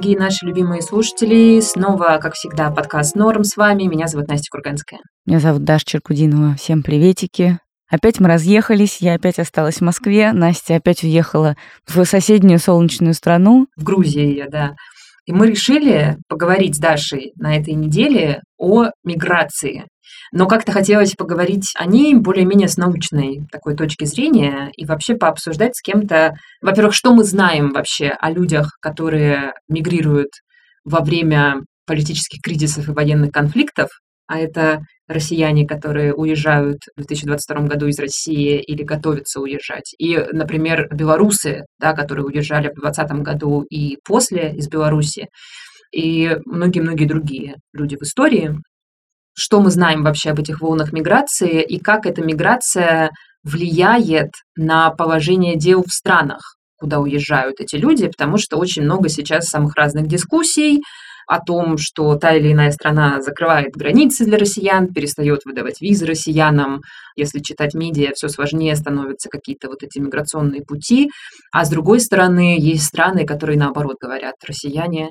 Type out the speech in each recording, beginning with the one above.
Дорогие наши любимые слушатели. Снова, как всегда, подкаст «Норм» с вами. Меня зовут Настя Курганская. Меня зовут Даша Черкудинова. Всем приветики. Опять мы разъехались, я опять осталась в Москве, Настя опять уехала в соседнюю солнечную страну. В Грузии я, да. И мы решили поговорить с Дашей на этой неделе о миграции. Но как-то хотелось поговорить о ней более-менее с научной такой точки зрения и вообще пообсуждать с кем-то, во-первых, что мы знаем вообще о людях, которые мигрируют во время политических кризисов и военных конфликтов, а это россияне, которые уезжают в 2022 году из России или готовятся уезжать. И, например, белорусы, да, которые уезжали в 2020 году и после из Беларуси, и многие-многие другие люди в истории. Что мы знаем вообще об этих волнах миграции и как эта миграция влияет на положение дел в странах, куда уезжают эти люди, потому что очень много сейчас самых разных дискуссий, о том, что та или иная страна закрывает границы для россиян, перестает выдавать визы россиянам. Если читать медиа, все сложнее становятся какие-то вот эти миграционные пути. А с другой стороны, есть страны, которые наоборот говорят, россияне,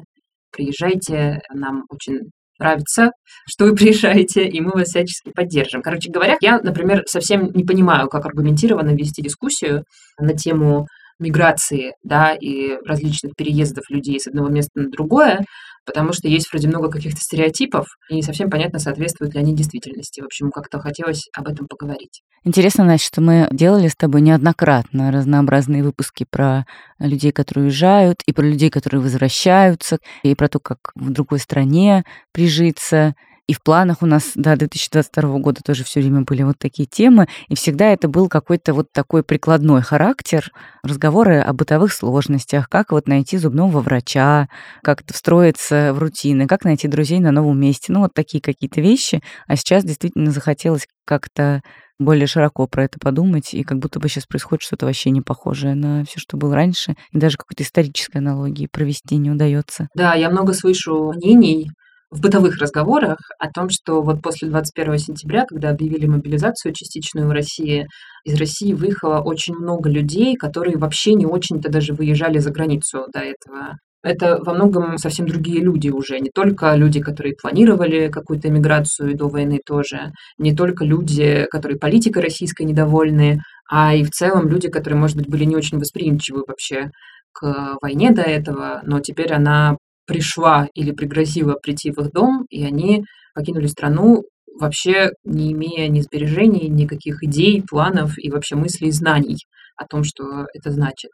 приезжайте, нам очень нравится, что вы приезжаете, и мы вас всячески поддержим. Короче говоря, я, например, совсем не понимаю, как аргументированно вести дискуссию на тему миграции, да, и различных переездов людей с одного места на другое, потому что есть вроде много каких-то стереотипов, и не совсем понятно, соответствуют ли они действительности. В общем, как-то хотелось об этом поговорить. Интересно, значит, что мы делали с тобой неоднократно разнообразные выпуски про людей, которые уезжают, и про людей, которые возвращаются, и про то, как в другой стране прижиться, и в планах у нас до 2022 года тоже все время были вот такие темы. И всегда это был какой-то вот такой прикладной характер. Разговоры о бытовых сложностях, как вот найти зубного врача, как встроиться в рутины, как найти друзей на новом месте. Ну, вот такие какие-то вещи. А сейчас действительно захотелось как-то более широко про это подумать, и как будто бы сейчас происходит что-то вообще не похожее на все, что было раньше, и даже какой-то исторической аналогии провести не удается. Да, я много слышу мнений в бытовых разговорах о том, что вот после 21 сентября, когда объявили мобилизацию частичную в России, из России выехало очень много людей, которые вообще не очень-то даже выезжали за границу до этого. Это во многом совсем другие люди уже, не только люди, которые планировали какую-то эмиграцию до войны тоже, не только люди, которые политикой российской недовольны, а и в целом люди, которые, может быть, были не очень восприимчивы вообще к войне до этого, но теперь она пришла или пригрозила прийти в их дом, и они покинули страну, вообще не имея ни сбережений, никаких идей, планов и вообще мыслей, знаний о том, что это значит.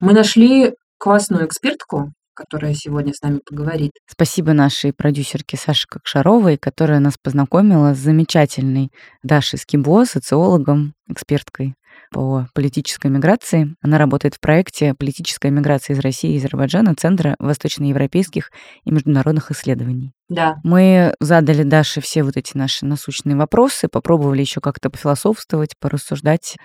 Мы нашли классную экспертку, которая сегодня с нами поговорит. Спасибо нашей продюсерке Саше Кокшаровой, которая нас познакомила с замечательной Дашей Скибо, социологом, эксперткой по политической миграции. Она работает в проекте «Политическая миграция из России и Азербайджана» Центра восточноевропейских и международных исследований. Да. Мы задали Даше все вот эти наши насущные вопросы, попробовали еще как-то пофилософствовать, порассуждать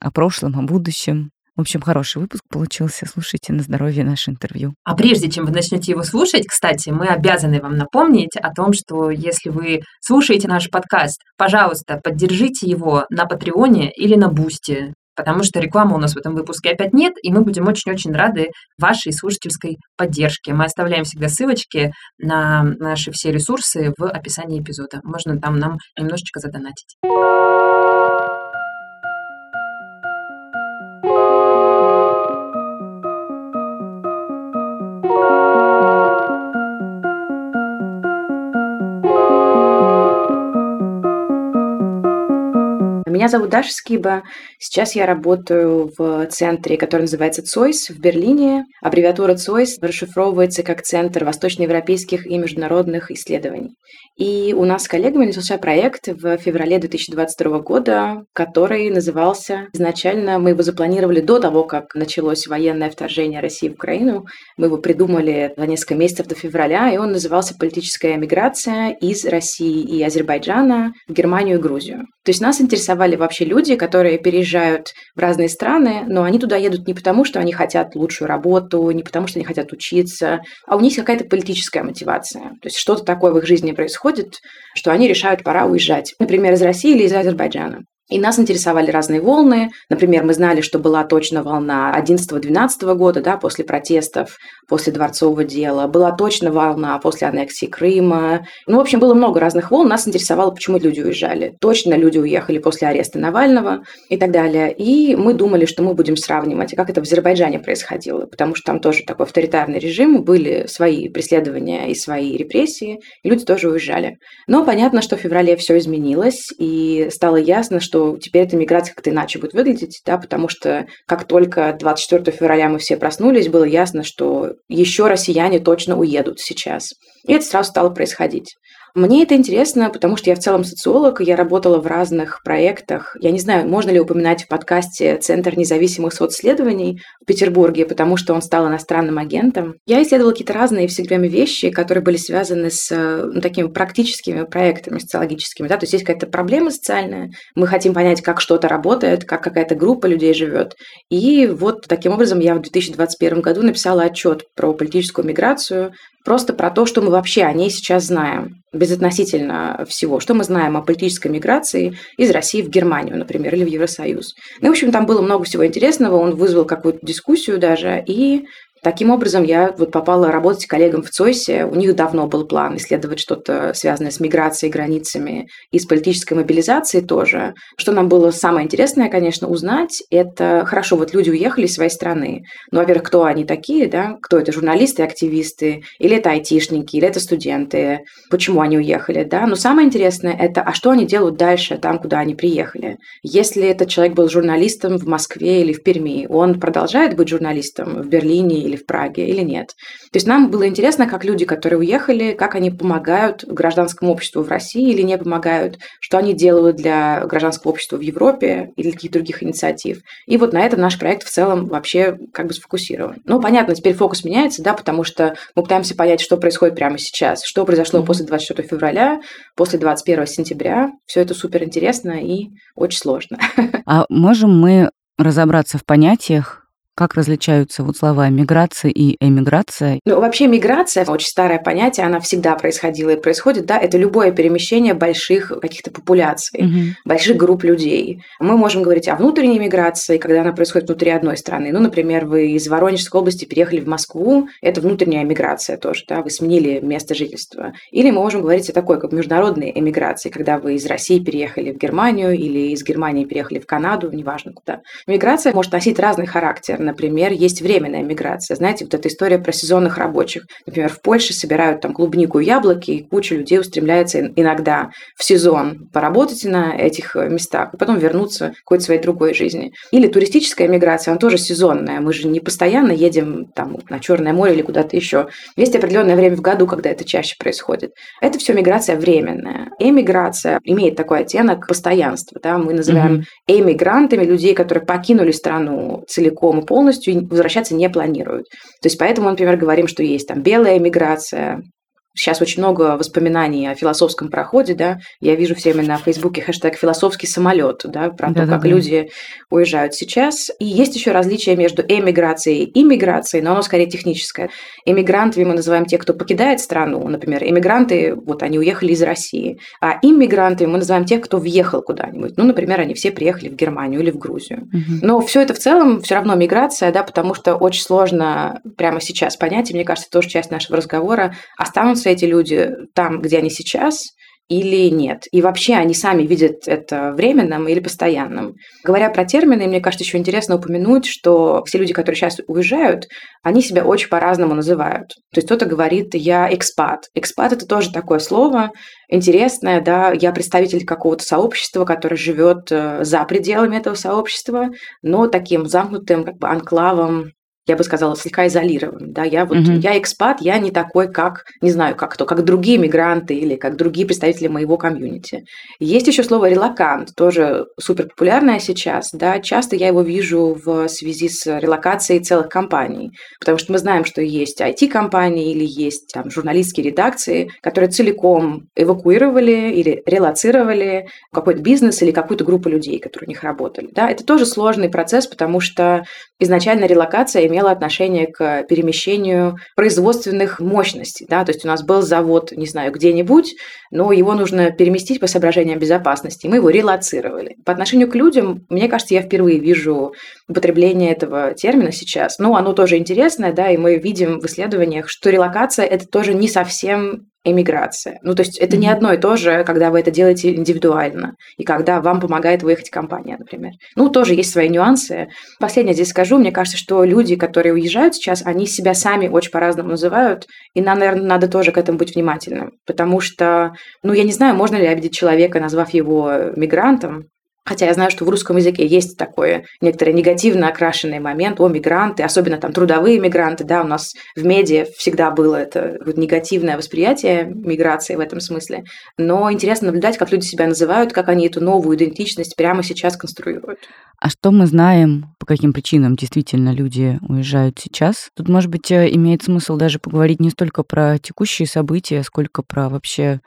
о прошлом, о будущем. В общем, хороший выпуск получился. Слушайте на здоровье наше интервью. А прежде чем вы начнете его слушать, кстати, мы обязаны вам напомнить о том, что если вы слушаете наш подкаст, пожалуйста, поддержите его на Патреоне или на Бусте, потому что рекламы у нас в этом выпуске опять нет, и мы будем очень-очень рады вашей слушательской поддержке. Мы оставляем всегда ссылочки на наши все ресурсы в описании эпизода. Можно там нам немножечко задонатить. Меня зовут Даша Скиба. Сейчас я работаю в центре, который называется ЦОЙС в Берлине. Аббревиатура ЦОЙС расшифровывается как Центр восточноевропейских и международных исследований. И у нас с коллегами начался проект в феврале 2022 года, который назывался изначально, мы его запланировали до того, как началось военное вторжение России в Украину. Мы его придумали за несколько месяцев до февраля, и он назывался «Политическая миграция из России и Азербайджана в Германию и Грузию». То есть нас интересовали вообще люди, которые переезжают в разные страны, но они туда едут не потому, что они хотят лучшую работу, не потому, что они хотят учиться, а у них какая-то политическая мотивация. То есть что-то такое в их жизни происходит, что они решают, пора уезжать. Например, из России или из Азербайджана. И нас интересовали разные волны. Например, мы знали, что была точно волна 11-12 года, да, после протестов, после дворцового дела. Была точно волна после аннексии Крыма. Ну, в общем, было много разных волн. Нас интересовало, почему люди уезжали. Точно люди уехали после ареста Навального и так далее. И мы думали, что мы будем сравнивать, как это в Азербайджане происходило, потому что там тоже такой авторитарный режим, были свои преследования и свои репрессии, и люди тоже уезжали. Но понятно, что в феврале все изменилось, и стало ясно, что что теперь эта миграция как-то иначе будет выглядеть, да, потому что как только 24 февраля мы все проснулись, было ясно, что еще россияне точно уедут сейчас. И это сразу стало происходить. Мне это интересно, потому что я в целом социолог, я работала в разных проектах. Я не знаю, можно ли упоминать в подкасте Центр независимых социсследований в Петербурге, потому что он стал иностранным агентом. Я исследовала какие-то разные все время вещи, которые были связаны с ну, такими практическими проектами социологическими. Да? То есть есть какая-то проблема социальная, мы хотим понять, как что-то работает, как какая-то группа людей живет. И вот таким образом я в 2021 году написала отчет про политическую миграцию, просто про то, что мы вообще о ней сейчас знаем, безотносительно всего, что мы знаем о политической миграции из России в Германию, например, или в Евросоюз. Ну, в общем, там было много всего интересного, он вызвал какую-то дискуссию даже, и Таким образом, я вот попала работать коллегам в ЦОЙСе. У них давно был план исследовать что-то связанное с миграцией, границами и с политической мобилизацией тоже. Что нам было самое интересное, конечно, узнать, это хорошо, вот люди уехали из своей страны. Ну, во-первых, кто они такие, да? Кто это, журналисты, активисты, или это айтишники, или это студенты, почему они уехали, да? Но самое интересное это, а что они делают дальше там, куда они приехали? Если этот человек был журналистом в Москве или в Перми, он продолжает быть журналистом в Берлине или в Праге, или нет. То есть нам было интересно, как люди, которые уехали, как они помогают гражданскому обществу в России или не помогают, что они делают для гражданского общества в Европе или каких-то других инициатив. И вот на этом наш проект в целом вообще как бы сфокусирован. Ну, понятно, теперь фокус меняется, да, потому что мы пытаемся понять, что происходит прямо сейчас, что произошло mm-hmm. после 24 февраля, после 21 сентября. Все это супер интересно и очень сложно. А можем мы разобраться в понятиях, как различаются вот слова миграция и эмиграция? Ну, вообще миграция, очень старое понятие, она всегда происходила и происходит, да, это любое перемещение больших каких-то популяций, угу. больших групп людей. Мы можем говорить о внутренней миграции, когда она происходит внутри одной страны. Ну, например, вы из Воронежской области переехали в Москву, это внутренняя миграция тоже, да, вы сменили место жительства. Или мы можем говорить о такой, как международной эмиграции, когда вы из России переехали в Германию или из Германии переехали в Канаду, неважно куда. Миграция может носить разный характер например, есть временная миграция. Знаете, вот эта история про сезонных рабочих. Например, в Польше собирают там клубнику и яблоки, и куча людей устремляется иногда в сезон поработать на этих э, местах, и потом вернуться к какой-то своей другой жизни. Или туристическая миграция, она тоже сезонная. Мы же не постоянно едем там на Черное море или куда-то еще. Есть определенное время в году, когда это чаще происходит. Это все миграция временная. Эмиграция имеет такой оттенок постоянства. Да? Мы называем mm-hmm. эмигрантами людей, которые покинули страну целиком и полностью полностью возвращаться не планируют. То есть поэтому, например, говорим, что есть там белая миграция, Сейчас очень много воспоминаний о философском проходе, да. Я вижу все время на Фейсбуке хэштег «философский самолет», да, про да, то, да, как да. люди уезжают сейчас. И есть еще различия между эмиграцией и иммиграцией, но оно скорее техническое. Эмигрантами мы называем тех, кто покидает страну. Например, эмигранты, вот они уехали из России. А иммигрантами мы называем тех, кто въехал куда-нибудь. Ну, например, они все приехали в Германию или в Грузию. Угу. Но все это в целом все равно миграция, да, потому что очень сложно прямо сейчас понять, и мне кажется, тоже часть нашего разговора, останутся останутся эти люди там, где они сейчас, или нет. И вообще они сами видят это временным или постоянным. Говоря про термины, мне кажется, еще интересно упомянуть, что все люди, которые сейчас уезжают, они себя очень по-разному называют. То есть кто-то говорит «я экспат». Экспат – это тоже такое слово интересное, да, я представитель какого-то сообщества, которое живет э, за пределами этого сообщества, но таким замкнутым как бы анклавом я бы сказала, слегка изолирован. Да? Я, вот, угу. я экспат, я не такой, как, не знаю, как кто, как другие мигранты или как другие представители моего комьюнити. Есть еще слово релакант, тоже супер популярное сейчас. Да? Часто я его вижу в связи с релокацией целых компаний, потому что мы знаем, что есть IT-компании или есть там, журналистские редакции, которые целиком эвакуировали или релацировали какой-то бизнес или какую-то группу людей, которые у них работали. Да? Это тоже сложный процесс, потому что изначально релокация имела имело отношение к перемещению производственных мощностей. Да? То есть у нас был завод, не знаю, где-нибудь, но его нужно переместить по соображениям безопасности. Мы его релацировали. По отношению к людям, мне кажется, я впервые вижу употребление этого термина сейчас. Но оно тоже интересное, да, и мы видим в исследованиях, что релокация – это тоже не совсем эмиграция. Ну, то есть это mm-hmm. не одно и то же, когда вы это делаете индивидуально, и когда вам помогает выехать компания, например. Ну, тоже есть свои нюансы. Последнее здесь скажу. Мне кажется, что люди, которые уезжают сейчас, они себя сами очень по-разному называют, и нам, наверное, надо тоже к этому быть внимательным. Потому что, ну, я не знаю, можно ли обидеть человека, назвав его мигрантом, Хотя я знаю, что в русском языке есть такой некоторый негативно окрашенный момент о мигранты, особенно там трудовые мигранты, да, у нас в медиа всегда было это вот негативное восприятие миграции в этом смысле. Но интересно наблюдать, как люди себя называют, как они эту новую идентичность прямо сейчас конструируют. А что мы знаем, по каким причинам действительно люди уезжают сейчас? Тут, может быть, э, имеет смысл даже поговорить не столько про текущие события, сколько про вообще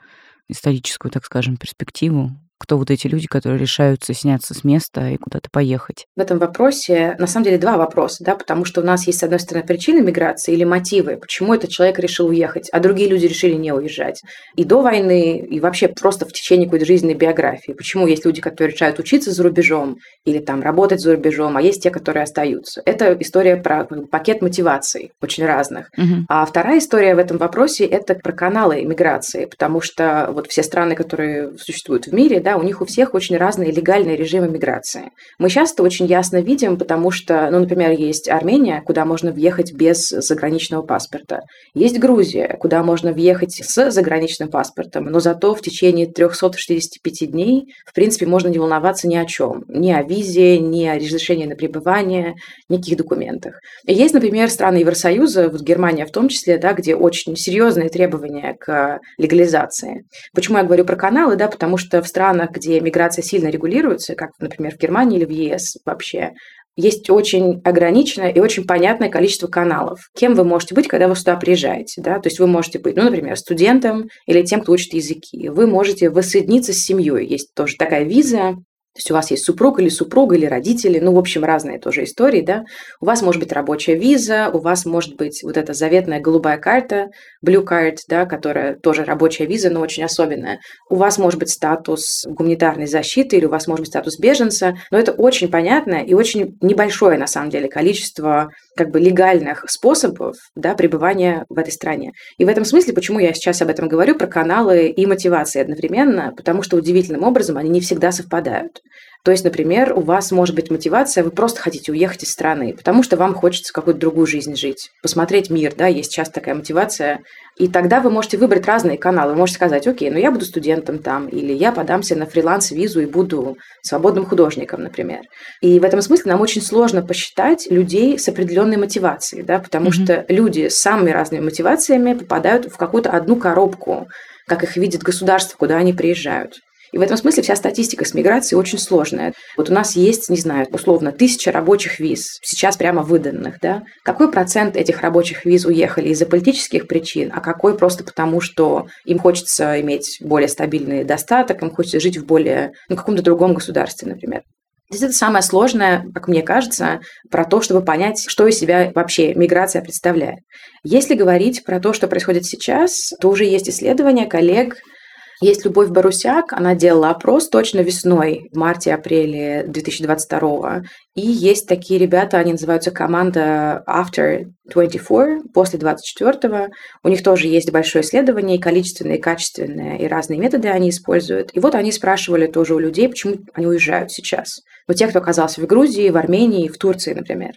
историческую, так скажем, перспективу кто вот эти люди, которые решаются сняться с места и куда-то поехать? В этом вопросе, на самом деле, два вопроса, да, потому что у нас есть, с одной стороны, причины миграции или мотивы, почему этот человек решил уехать, а другие люди решили не уезжать. И до войны, и вообще просто в течение какой-то жизненной биографии. Почему есть люди, которые решают учиться за рубежом или там работать за рубежом, а есть те, которые остаются. Это история про пакет мотиваций, очень разных. Угу. А вторая история в этом вопросе – это про каналы иммиграции, потому что вот все страны, которые существуют в мире, да, у них у всех очень разные легальные режимы миграции. Мы часто очень ясно видим, потому что, ну, например, есть Армения, куда можно въехать без заграничного паспорта. Есть Грузия, куда можно въехать с заграничным паспортом, но зато в течение 365 дней, в принципе, можно не волноваться ни о чем. Ни о визе, ни о разрешении на пребывание, никаких документах. Есть, например, страны Евросоюза, вот Германия в том числе, да, где очень серьезные требования к легализации. Почему я говорю про каналы? Да, потому что в странах странах, где миграция сильно регулируется, как, например, в Германии или в ЕС вообще, есть очень ограниченное и очень понятное количество каналов. Кем вы можете быть, когда вы сюда приезжаете? Да? То есть вы можете быть, ну, например, студентом или тем, кто учит языки. Вы можете воссоединиться с семьей. Есть тоже такая виза, то есть у вас есть супруг или супруга, или родители, ну, в общем, разные тоже истории, да. У вас может быть рабочая виза, у вас может быть вот эта заветная голубая карта, blue card, да, которая тоже рабочая виза, но очень особенная. У вас может быть статус гуманитарной защиты или у вас может быть статус беженца, но это очень понятное и очень небольшое, на самом деле, количество как бы легальных способов, да, пребывания в этой стране. И в этом смысле, почему я сейчас об этом говорю, про каналы и мотивации одновременно, потому что удивительным образом они не всегда совпадают. То есть, например, у вас может быть мотивация, вы просто хотите уехать из страны, потому что вам хочется какую-то другую жизнь жить, посмотреть мир, да, есть часто такая мотивация. И тогда вы можете выбрать разные каналы. Вы можете сказать, окей, ну я буду студентом там, или я подамся на фриланс-визу и буду свободным художником, например. И в этом смысле нам очень сложно посчитать людей с определенной мотивацией, да, потому mm-hmm. что люди с самыми разными мотивациями попадают в какую-то одну коробку, как их видит государство, куда они приезжают. И в этом смысле вся статистика с миграцией очень сложная. Вот у нас есть, не знаю, условно, тысяча рабочих виз, сейчас прямо выданных, да? Какой процент этих рабочих виз уехали из-за политических причин, а какой просто потому, что им хочется иметь более стабильный достаток, им хочется жить в более, ну, каком-то другом государстве, например. Здесь это самое сложное, как мне кажется, про то, чтобы понять, что из себя вообще миграция представляет. Если говорить про то, что происходит сейчас, то уже есть исследования коллег есть Любовь Барусяк, она делала опрос точно весной, в марте-апреле 2022 и есть такие ребята, они называются команда After 24, после 24 У них тоже есть большое исследование, и количественное, и качественное, и разные методы они используют. И вот они спрашивали тоже у людей, почему они уезжают сейчас. Вот те, кто оказался в Грузии, в Армении, в Турции, например.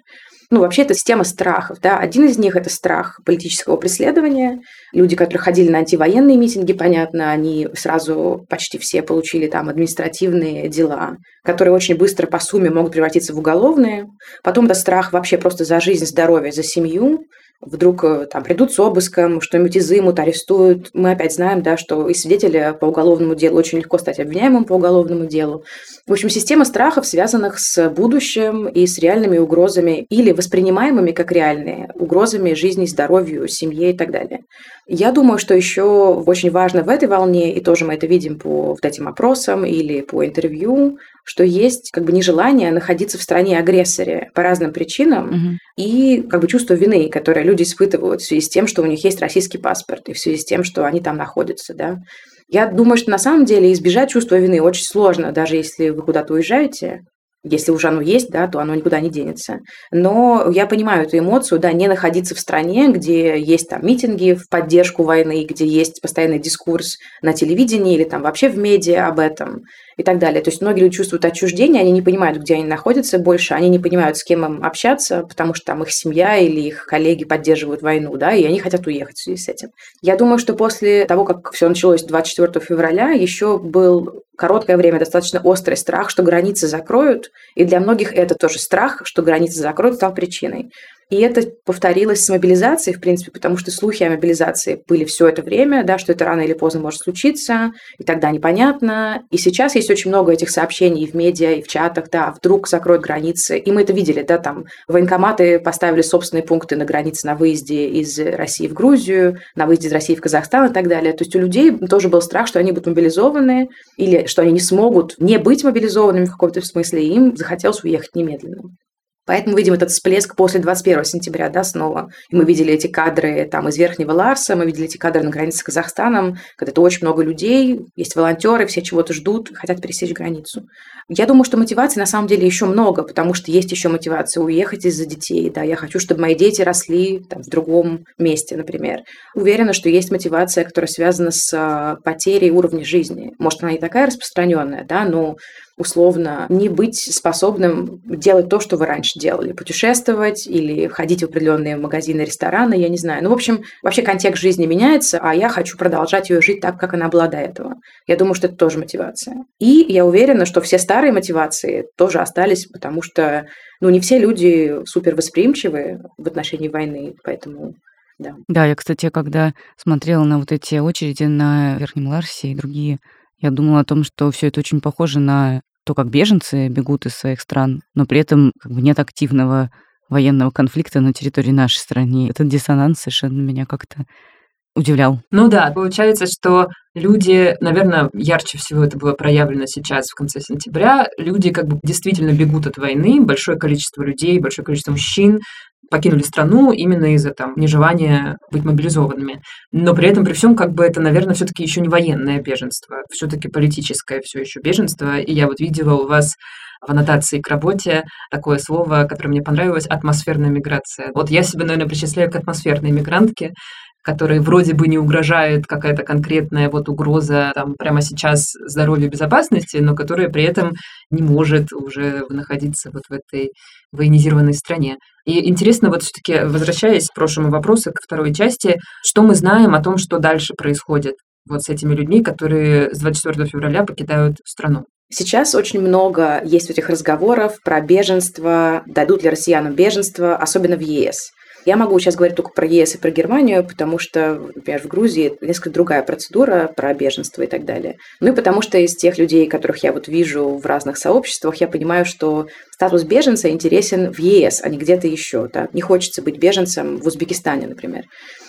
Ну, вообще, это система страхов. Да? Один из них – это страх политического преследования. Люди, которые ходили на антивоенные митинги, понятно, они сразу почти все получили там административные дела, которые очень быстро по сумме могут превратиться в уголовные. Потом это страх вообще просто за жизнь, здоровье, за семью вдруг э, там придут с обыском, что-нибудь изымут, арестуют. Мы опять знаем, да, что и свидетеля по уголовному делу очень легко стать обвиняемым по уголовному делу. В общем, система страхов, связанных с будущим и с реальными угрозами или воспринимаемыми как реальные угрозами жизни, здоровью, семье и так далее. Я думаю, что еще очень важно в этой волне, и тоже мы это видим по вот этим опросам или по интервью, что есть как бы нежелание находиться в стране агрессоре по разным причинам угу. и как бы чувство вины, которое люди испытывают в связи с тем, что у них есть российский паспорт и в связи с тем, что они там находятся, да. Я думаю, что на самом деле избежать чувства вины очень сложно, даже если вы куда-то уезжаете, если уже оно есть, да, то оно никуда не денется. Но я понимаю эту эмоцию, да, не находиться в стране, где есть там митинги в поддержку войны, где есть постоянный дискурс на телевидении или там вообще в медиа об этом и так далее. То есть многие люди чувствуют отчуждение, они не понимают, где они находятся больше, они не понимают, с кем им общаться, потому что там их семья или их коллеги поддерживают войну, да, и они хотят уехать в связи с этим. Я думаю, что после того, как все началось 24 февраля, еще был короткое время достаточно острый страх, что границы закроют, и для многих это тоже страх, что границы закроют, стал причиной. И это повторилось с мобилизацией, в принципе, потому что слухи о мобилизации были все это время, да, что это рано или поздно может случиться, и тогда непонятно. И сейчас есть очень много этих сообщений и в медиа, и в чатах, да, вдруг закроют границы. И мы это видели, да, там военкоматы поставили собственные пункты на границе на выезде из России в Грузию, на выезде из России в Казахстан и так далее. То есть у людей тоже был страх, что они будут мобилизованы, или что они не смогут не быть мобилизованными в каком-то смысле, и им захотелось уехать немедленно. Поэтому видим этот всплеск после 21 сентября, да, снова. И мы видели эти кадры там из Верхнего Ларса, мы видели эти кадры на границе с Казахстаном, когда это очень много людей, есть волонтеры, все чего-то ждут, хотят пересечь границу. Я думаю, что мотивации на самом деле еще много, потому что есть еще мотивация уехать из-за детей, да, я хочу, чтобы мои дети росли там, в другом месте, например. Уверена, что есть мотивация, которая связана с а, потерей уровня жизни. Может, она не такая распространенная, да, но условно не быть способным делать то, что вы раньше делали, путешествовать или ходить в определенные магазины, рестораны, я не знаю. Ну, в общем, вообще контекст жизни меняется, а я хочу продолжать ее жить так, как она была до этого. Я думаю, что это тоже мотивация. И я уверена, что все старые мотивации тоже остались, потому что, ну, не все люди супер восприимчивы в отношении войны, поэтому да. Да, я, кстати, когда смотрела на вот эти очереди на Верхнем Ларсе и другие я думала о том, что все это очень похоже на то, как беженцы бегут из своих стран, но при этом как бы нет активного военного конфликта на территории нашей страны. Этот диссонанс совершенно меня как-то удивлял. Ну да, получается, что люди, наверное, ярче всего это было проявлено сейчас, в конце сентября, люди как бы действительно бегут от войны, большое количество людей, большое количество мужчин покинули страну именно из-за там нежелания быть мобилизованными. Но при этом, при всем, как бы это, наверное, все-таки еще не военное беженство, все-таки политическое все еще беженство. И я вот видела у вас в аннотации к работе такое слово, которое мне понравилось, атмосферная миграция. Вот я себя, наверное, причисляю к атмосферной мигрантке, которой вроде бы не угрожает какая-то конкретная вот угроза там прямо сейчас здоровью безопасности, но которая при этом не может уже находиться вот в этой военизированной стране. И интересно, вот все-таки возвращаясь к прошлому вопросу, к второй части, что мы знаем о том, что дальше происходит вот с этими людьми, которые с 24 февраля покидают страну? Сейчас очень много есть этих разговоров про беженство, дадут ли россиянам беженство, особенно в ЕС. Я могу сейчас говорить только про ЕС и про Германию, потому что, например, в Грузии несколько другая процедура про беженство и так далее. Ну и потому что из тех людей, которых я вот вижу в разных сообществах, я понимаю, что статус беженца интересен в ЕС, а не где-то еще. Да? Не хочется быть беженцем в Узбекистане, например.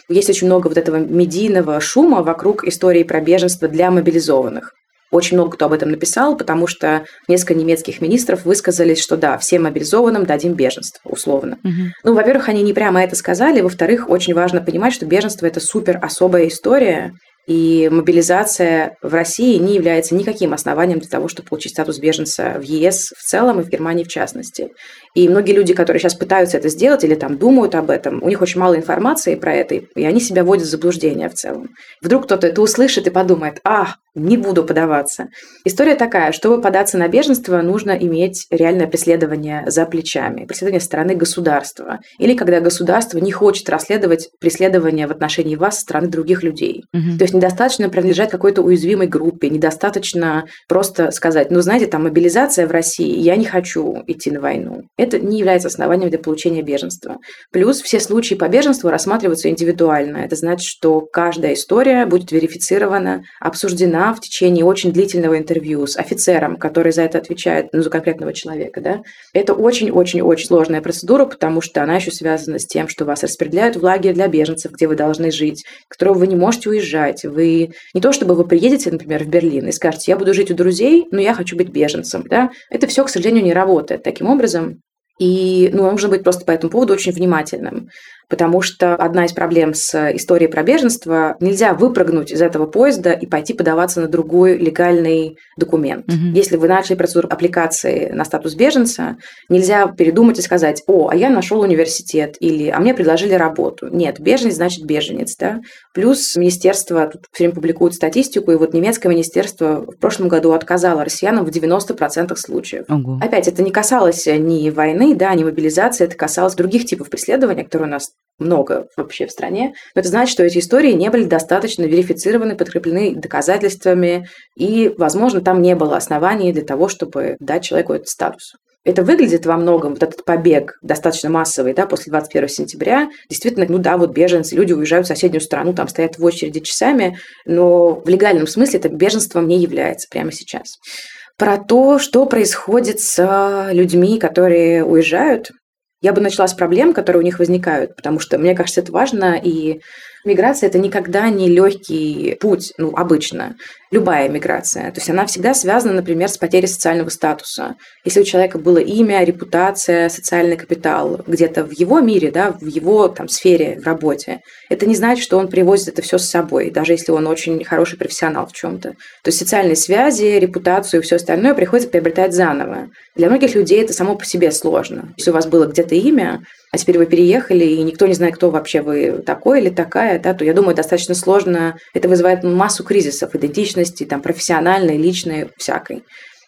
Есть очень много вот этого медийного шума вокруг истории про беженство для мобилизованных. Очень много кто об этом написал, потому что несколько немецких министров высказались, что да, всем мобилизованным дадим беженство, условно. Угу. Ну, во-первых, они не прямо это сказали, во-вторых, очень важно понимать, что беженство это супер особая история, и мобилизация в России не является никаким основанием для того, чтобы получить статус беженца в ЕС в целом и в Германии в частности. И многие люди, которые сейчас пытаются это сделать или там думают об этом, у них очень мало информации про это, и они себя вводят в заблуждение в целом. Вдруг кто-то это услышит и подумает, а, не буду подаваться. История такая, чтобы податься на беженство, нужно иметь реальное преследование за плечами, преследование стороны государства. Или когда государство не хочет расследовать преследование в отношении вас со стороны других людей. Угу. То есть недостаточно принадлежать какой-то уязвимой группе, недостаточно просто сказать, ну, знаете, там мобилизация в России, я не хочу идти на войну. Это не является основанием для получения беженства. Плюс все случаи по беженству рассматриваются индивидуально. Это значит, что каждая история будет верифицирована, обсуждена в течение очень длительного интервью с офицером, который за это отвечает, ну, за конкретного человека, да, это очень-очень-очень сложная процедура, потому что она еще связана с тем, что вас распределяют в лагерь для беженцев, где вы должны жить, которого вы не можете уезжать. Вы не то, чтобы вы приедете, например, в Берлин и скажете, я буду жить у друзей, но я хочу быть беженцем, да, это все, к сожалению, не работает. Таким образом, и ну, нужно быть просто по этому поводу очень внимательным потому что одна из проблем с историей про беженство – нельзя выпрыгнуть из этого поезда и пойти подаваться на другой легальный документ. Угу. Если вы начали процедуру аппликации на статус беженца, нельзя передумать и сказать, о, а я нашел университет, или а мне предложили работу. Нет, беженец значит беженец. Да? Плюс министерство, тут все время публикуют статистику, и вот немецкое министерство в прошлом году отказало россиянам в 90% случаев. Ого. Опять, это не касалось ни войны, да, ни мобилизации, это касалось других типов преследования, которые у нас много вообще в стране, но это значит, что эти истории не были достаточно верифицированы, подкреплены доказательствами, и, возможно, там не было оснований для того, чтобы дать человеку этот статус. Это выглядит во многом, вот этот побег достаточно массовый, да, после 21 сентября. Действительно, ну да, вот беженцы, люди уезжают в соседнюю страну, там стоят в очереди часами, но в легальном смысле это беженством не является прямо сейчас. Про то, что происходит с людьми, которые уезжают, я бы начала с проблем, которые у них возникают, потому что мне кажется, это важно, и Миграция – это никогда не легкий путь, ну, обычно. Любая миграция. То есть она всегда связана, например, с потерей социального статуса. Если у человека было имя, репутация, социальный капитал где-то в его мире, да, в его там, сфере, в работе, это не значит, что он привозит это все с собой, даже если он очень хороший профессионал в чем-то. То есть социальные связи, репутацию и все остальное приходится приобретать заново. Для многих людей это само по себе сложно. Если у вас было где-то имя, а теперь вы переехали, и никто не знает, кто вообще вы такой или такая, да, то я думаю, достаточно сложно. Это вызывает массу кризисов идентичности, там, профессиональной, личной, всякой.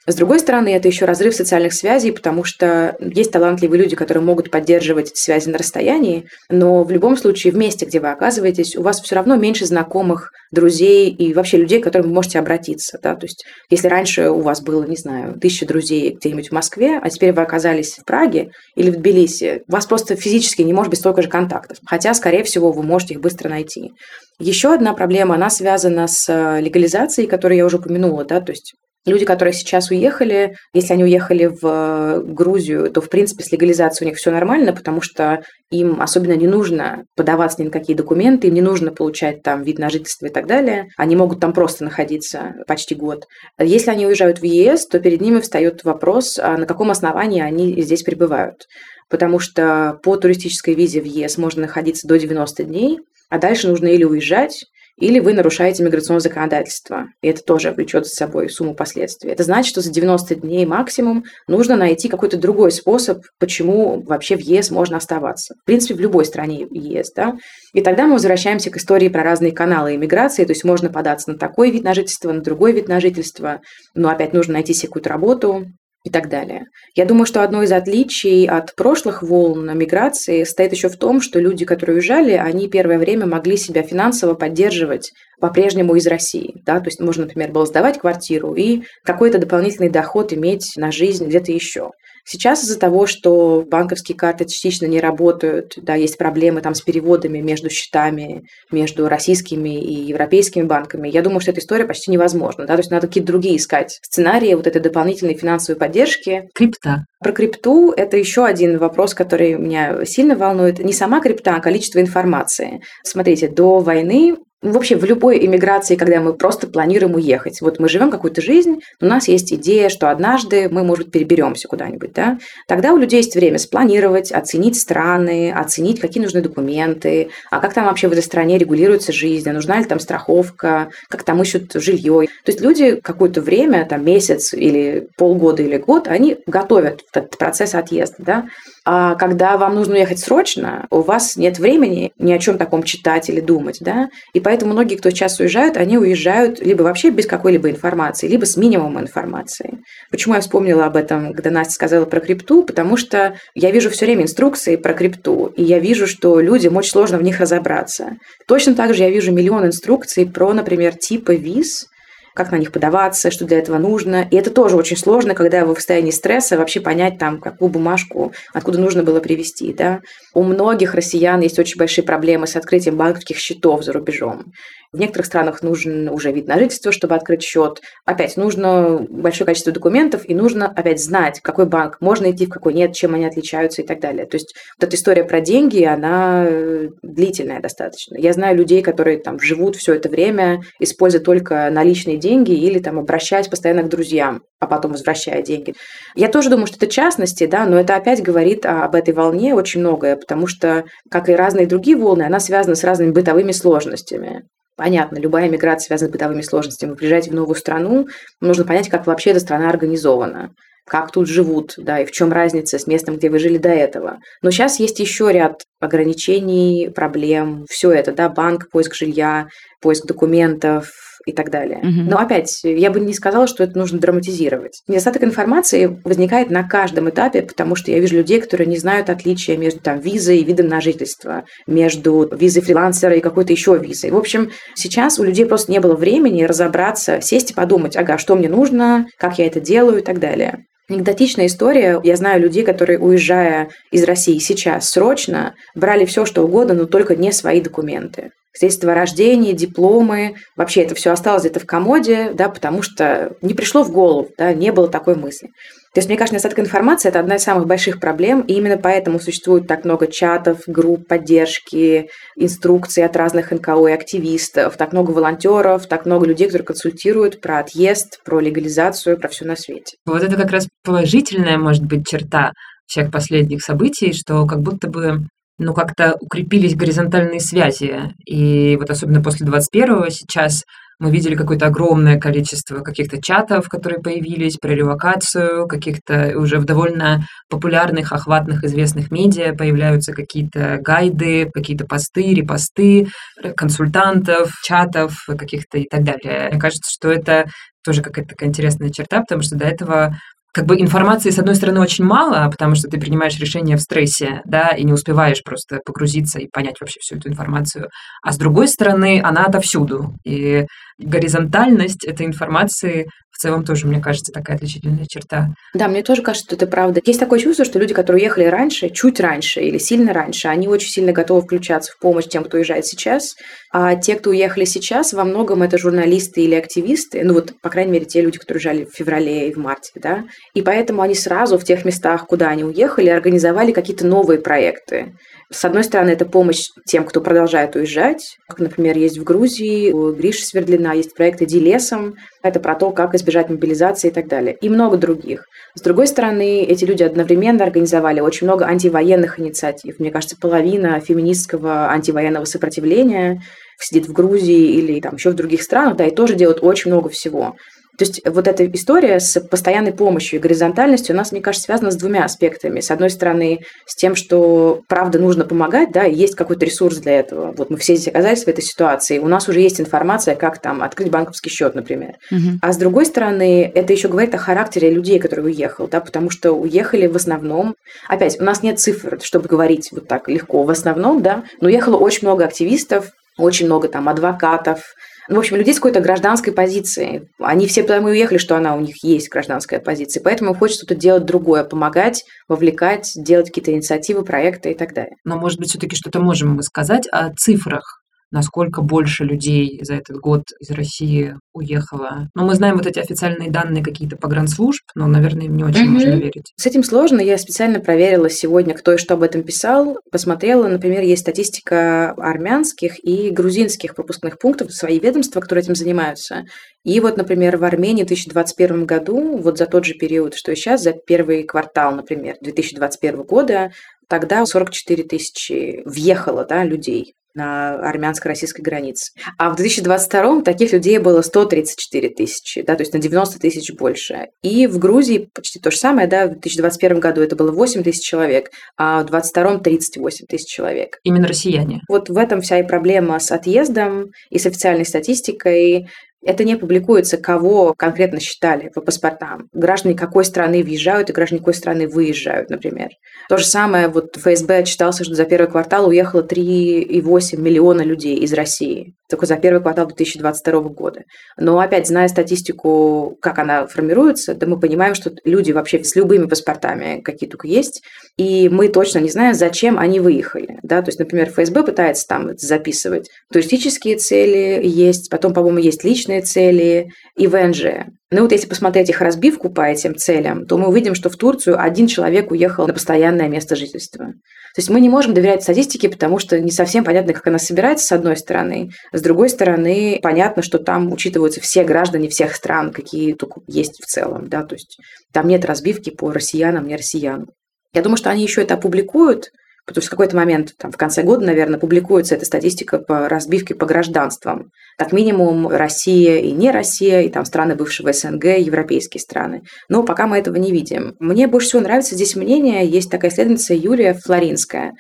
С другой стороны, это еще разрыв социальных связей, потому что есть талантливые люди, которые могут поддерживать эти связи на расстоянии, но в любом случае в месте, где вы оказываетесь, у вас все равно меньше знакомых, друзей и вообще людей, к которым вы можете обратиться. Да? То есть, если раньше у вас было, не знаю, тысяча друзей где-нибудь в Москве, а теперь вы оказались в Праге или в Тбилиси, у вас просто физически не может быть столько же контактов. Хотя, скорее всего, вы можете их быстро найти. Еще одна проблема, она связана с легализацией, которую я уже упомянула, да, то есть Люди, которые сейчас уехали, если они уехали в э, Грузию, то, в принципе, с легализацией у них все нормально, потому что им особенно не нужно подаваться ни на какие документы, им не нужно получать там вид на жительство и так далее. Они могут там просто находиться почти год. Если они уезжают в ЕС, то перед ними встает вопрос, а на каком основании они здесь пребывают. Потому что по туристической визе в ЕС можно находиться до 90 дней, а дальше нужно или уезжать, или вы нарушаете миграционное законодательство, и это тоже влечет за собой сумму последствий. Это значит, что за 90 дней максимум нужно найти какой-то другой способ, почему вообще в ЕС можно оставаться. В принципе, в любой стране ЕС, да. И тогда мы возвращаемся к истории про разные каналы иммиграции, то есть можно податься на такой вид на жительство, на другой вид на жительство, но опять нужно найти себе какую-то работу, и так далее. Я думаю, что одно из отличий от прошлых волн миграции стоит еще в том, что люди, которые уезжали, они первое время могли себя финансово поддерживать по-прежнему из России. Да? То есть можно, например, было сдавать квартиру и какой-то дополнительный доход иметь на жизнь где-то еще. Сейчас из-за того, что банковские карты частично не работают, да, есть проблемы там с переводами между счетами, между российскими и европейскими банками, я думаю, что эта история почти невозможна. Да? То есть надо какие-то другие искать сценарии вот этой дополнительной финансовой поддержки. Крипта. Про крипту это еще один вопрос, который меня сильно волнует. Не сама крипта, а количество информации. Смотрите, до войны Вообще в любой иммиграции, когда мы просто планируем уехать. Вот мы живем какую-то жизнь, у нас есть идея, что однажды мы, может переберемся куда-нибудь, да? Тогда у людей есть время спланировать, оценить страны, оценить, какие нужны документы, а как там вообще в этой стране регулируется жизнь, а нужна ли там страховка, как там ищут жилье. То есть люди какое-то время, там месяц или полгода или год, они готовят этот процесс отъезда, да? А когда вам нужно ехать срочно, у вас нет времени ни о чем таком читать или думать, да, и поэтому многие, кто сейчас уезжают, они уезжают либо вообще без какой-либо информации, либо с минимумом информации. Почему я вспомнила об этом, когда Настя сказала про крипту? Потому что я вижу все время инструкции про крипту, и я вижу, что людям очень сложно в них разобраться. Точно так же я вижу миллион инструкций про, например, типы виз, как на них подаваться, что для этого нужно. И это тоже очень сложно, когда вы в состоянии стресса, вообще понять там, какую бумажку, откуда нужно было привезти. Да? У многих россиян есть очень большие проблемы с открытием банковских счетов за рубежом. В некоторых странах нужен уже вид на жительство, чтобы открыть счет. Опять нужно большое количество документов, и нужно опять знать, какой банк можно идти, в какой нет, чем они отличаются и так далее. То есть вот эта история про деньги, она э, длительная достаточно. Я знаю людей, которые там живут все это время, используя только наличные деньги или там обращаясь постоянно к друзьям, а потом возвращая деньги. Я тоже думаю, что это частности, да, но это опять говорит об этой волне очень многое, потому что, как и разные другие волны, она связана с разными бытовыми сложностями. Понятно, любая миграция связана с бытовыми сложностями. Вы приезжаете в новую страну, нужно понять, как вообще эта страна организована как тут живут, да, и в чем разница с местом, где вы жили до этого. Но сейчас есть еще ряд ограничений, проблем, все это, да, банк, поиск жилья, поиск документов, и так далее. Угу. Но опять, я бы не сказала, что это нужно драматизировать. Недостаток информации возникает на каждом этапе, потому что я вижу людей, которые не знают отличия между там, визой и видом на жительство, между визой фрилансера и какой-то еще визой. В общем, сейчас у людей просто не было времени разобраться, сесть и подумать, ага, что мне нужно, как я это делаю и так далее. Анекдотичная история. Я знаю людей, которые, уезжая из России сейчас срочно, брали все, что угодно, но только не свои документы свидетельство о дипломы, вообще это все осталось где-то в комоде, да, потому что не пришло в голову, да, не было такой мысли. То есть, мне кажется, недостаток информации – это одна из самых больших проблем, и именно поэтому существует так много чатов, групп поддержки, инструкций от разных НКО и активистов, так много волонтеров, так много людей, которые консультируют про отъезд, про легализацию, про все на свете. Вот это как раз положительная, может быть, черта всех последних событий, что как будто бы ну, как-то укрепились горизонтальные связи. И вот особенно после 21-го сейчас мы видели какое-то огромное количество каких-то чатов, которые появились про релокацию, каких-то уже в довольно популярных, охватных, известных медиа появляются какие-то гайды, какие-то посты, репосты, консультантов, чатов каких-то и так далее. Мне кажется, что это тоже какая-то такая интересная черта, потому что до этого как бы информации, с одной стороны, очень мало, потому что ты принимаешь решение в стрессе, да, и не успеваешь просто погрузиться и понять вообще всю эту информацию. А с другой стороны, она отовсюду. И горизонтальность этой информации целом тоже, мне кажется, такая отличительная черта. Да, мне тоже кажется, что это правда. Есть такое чувство, что люди, которые уехали раньше, чуть раньше или сильно раньше, они очень сильно готовы включаться в помощь тем, кто уезжает сейчас. А те, кто уехали сейчас, во многом это журналисты или активисты, ну вот, по крайней мере, те люди, которые уезжали в феврале и в марте, да, и поэтому они сразу в тех местах, куда они уехали, организовали какие-то новые проекты. С одной стороны, это помощь тем, кто продолжает уезжать, как, например, есть в Грузии, у Гриши Свердлина есть проект «Иди лесом», это про то, как избежать мобилизации и так далее, и много других. С другой стороны, эти люди одновременно организовали очень много антивоенных инициатив. Мне кажется, половина феминистского антивоенного сопротивления сидит в Грузии или там еще в других странах, да, и тоже делают очень много всего. То есть вот эта история с постоянной помощью и горизонтальностью у нас, мне кажется, связана с двумя аспектами. С одной стороны, с тем, что правда нужно помогать, да, и есть какой-то ресурс для этого. Вот мы все здесь оказались в этой ситуации, у нас уже есть информация, как там открыть банковский счет, например. Угу. А с другой стороны, это еще говорит о характере людей, которые уехал, да, потому что уехали в основном, опять, у нас нет цифр, чтобы говорить вот так легко, в основном, да, но уехало очень много активистов, очень много там адвокатов, в общем, людей с какой-то гражданской позицией. Они все потому и уехали, что она у них есть гражданская позиция. Поэтому им хочется что-то делать другое, помогать, вовлекать, делать какие-то инициативы, проекты и так далее. Но, может быть, все-таки что-то можем мы сказать о цифрах насколько больше людей за этот год из России уехало. Но мы знаем вот эти официальные данные какие-то погранслужб, но, наверное, им не очень угу. можно верить. С этим сложно. Я специально проверила сегодня, кто и что об этом писал. Посмотрела, например, есть статистика армянских и грузинских пропускных пунктов, свои ведомства, которые этим занимаются. И вот, например, в Армении в 2021 году, вот за тот же период, что и сейчас, за первый квартал, например, 2021 года, тогда 44 тысячи въехало да, людей на армянско-российской границе. А в 2022 таких людей было 134 тысячи, да, то есть на 90 тысяч больше. И в Грузии почти то же самое, да, в 2021 году это было 8 тысяч человек, а в 2022 38 тысяч человек. Именно россияне. Вот в этом вся и проблема с отъездом и с официальной статистикой. Это не публикуется, кого конкретно считали по паспортам. Граждане какой страны въезжают и граждане какой страны выезжают, например. То же самое, вот ФСБ отчитался, что за первый квартал уехало 3,8 миллиона людей из России. Только за первый квартал 2022 года. Но опять, зная статистику, как она формируется, да мы понимаем, что люди вообще с любыми паспортами, какие только есть, и мы точно не знаем, зачем они выехали. Да? То есть, например, ФСБ пытается там записывать туристические цели, есть, потом, по-моему, есть личные личные цели и ВНЖ. Ну вот если посмотреть их разбивку по этим целям, то мы увидим, что в Турцию один человек уехал на постоянное место жительства. То есть мы не можем доверять статистике, потому что не совсем понятно, как она собирается, с одной стороны. С другой стороны, понятно, что там учитываются все граждане всех стран, какие только есть в целом. Да? То есть там нет разбивки по россиянам, не россиянам. Я думаю, что они еще это опубликуют, Потому что в какой-то момент, там, в конце года, наверное, публикуется эта статистика по разбивке по гражданствам. Как минимум Россия и не Россия, и там страны бывшего СНГ, европейские страны. Но пока мы этого не видим. Мне больше всего нравится здесь мнение, есть такая исследовательница Юлия Флоринская.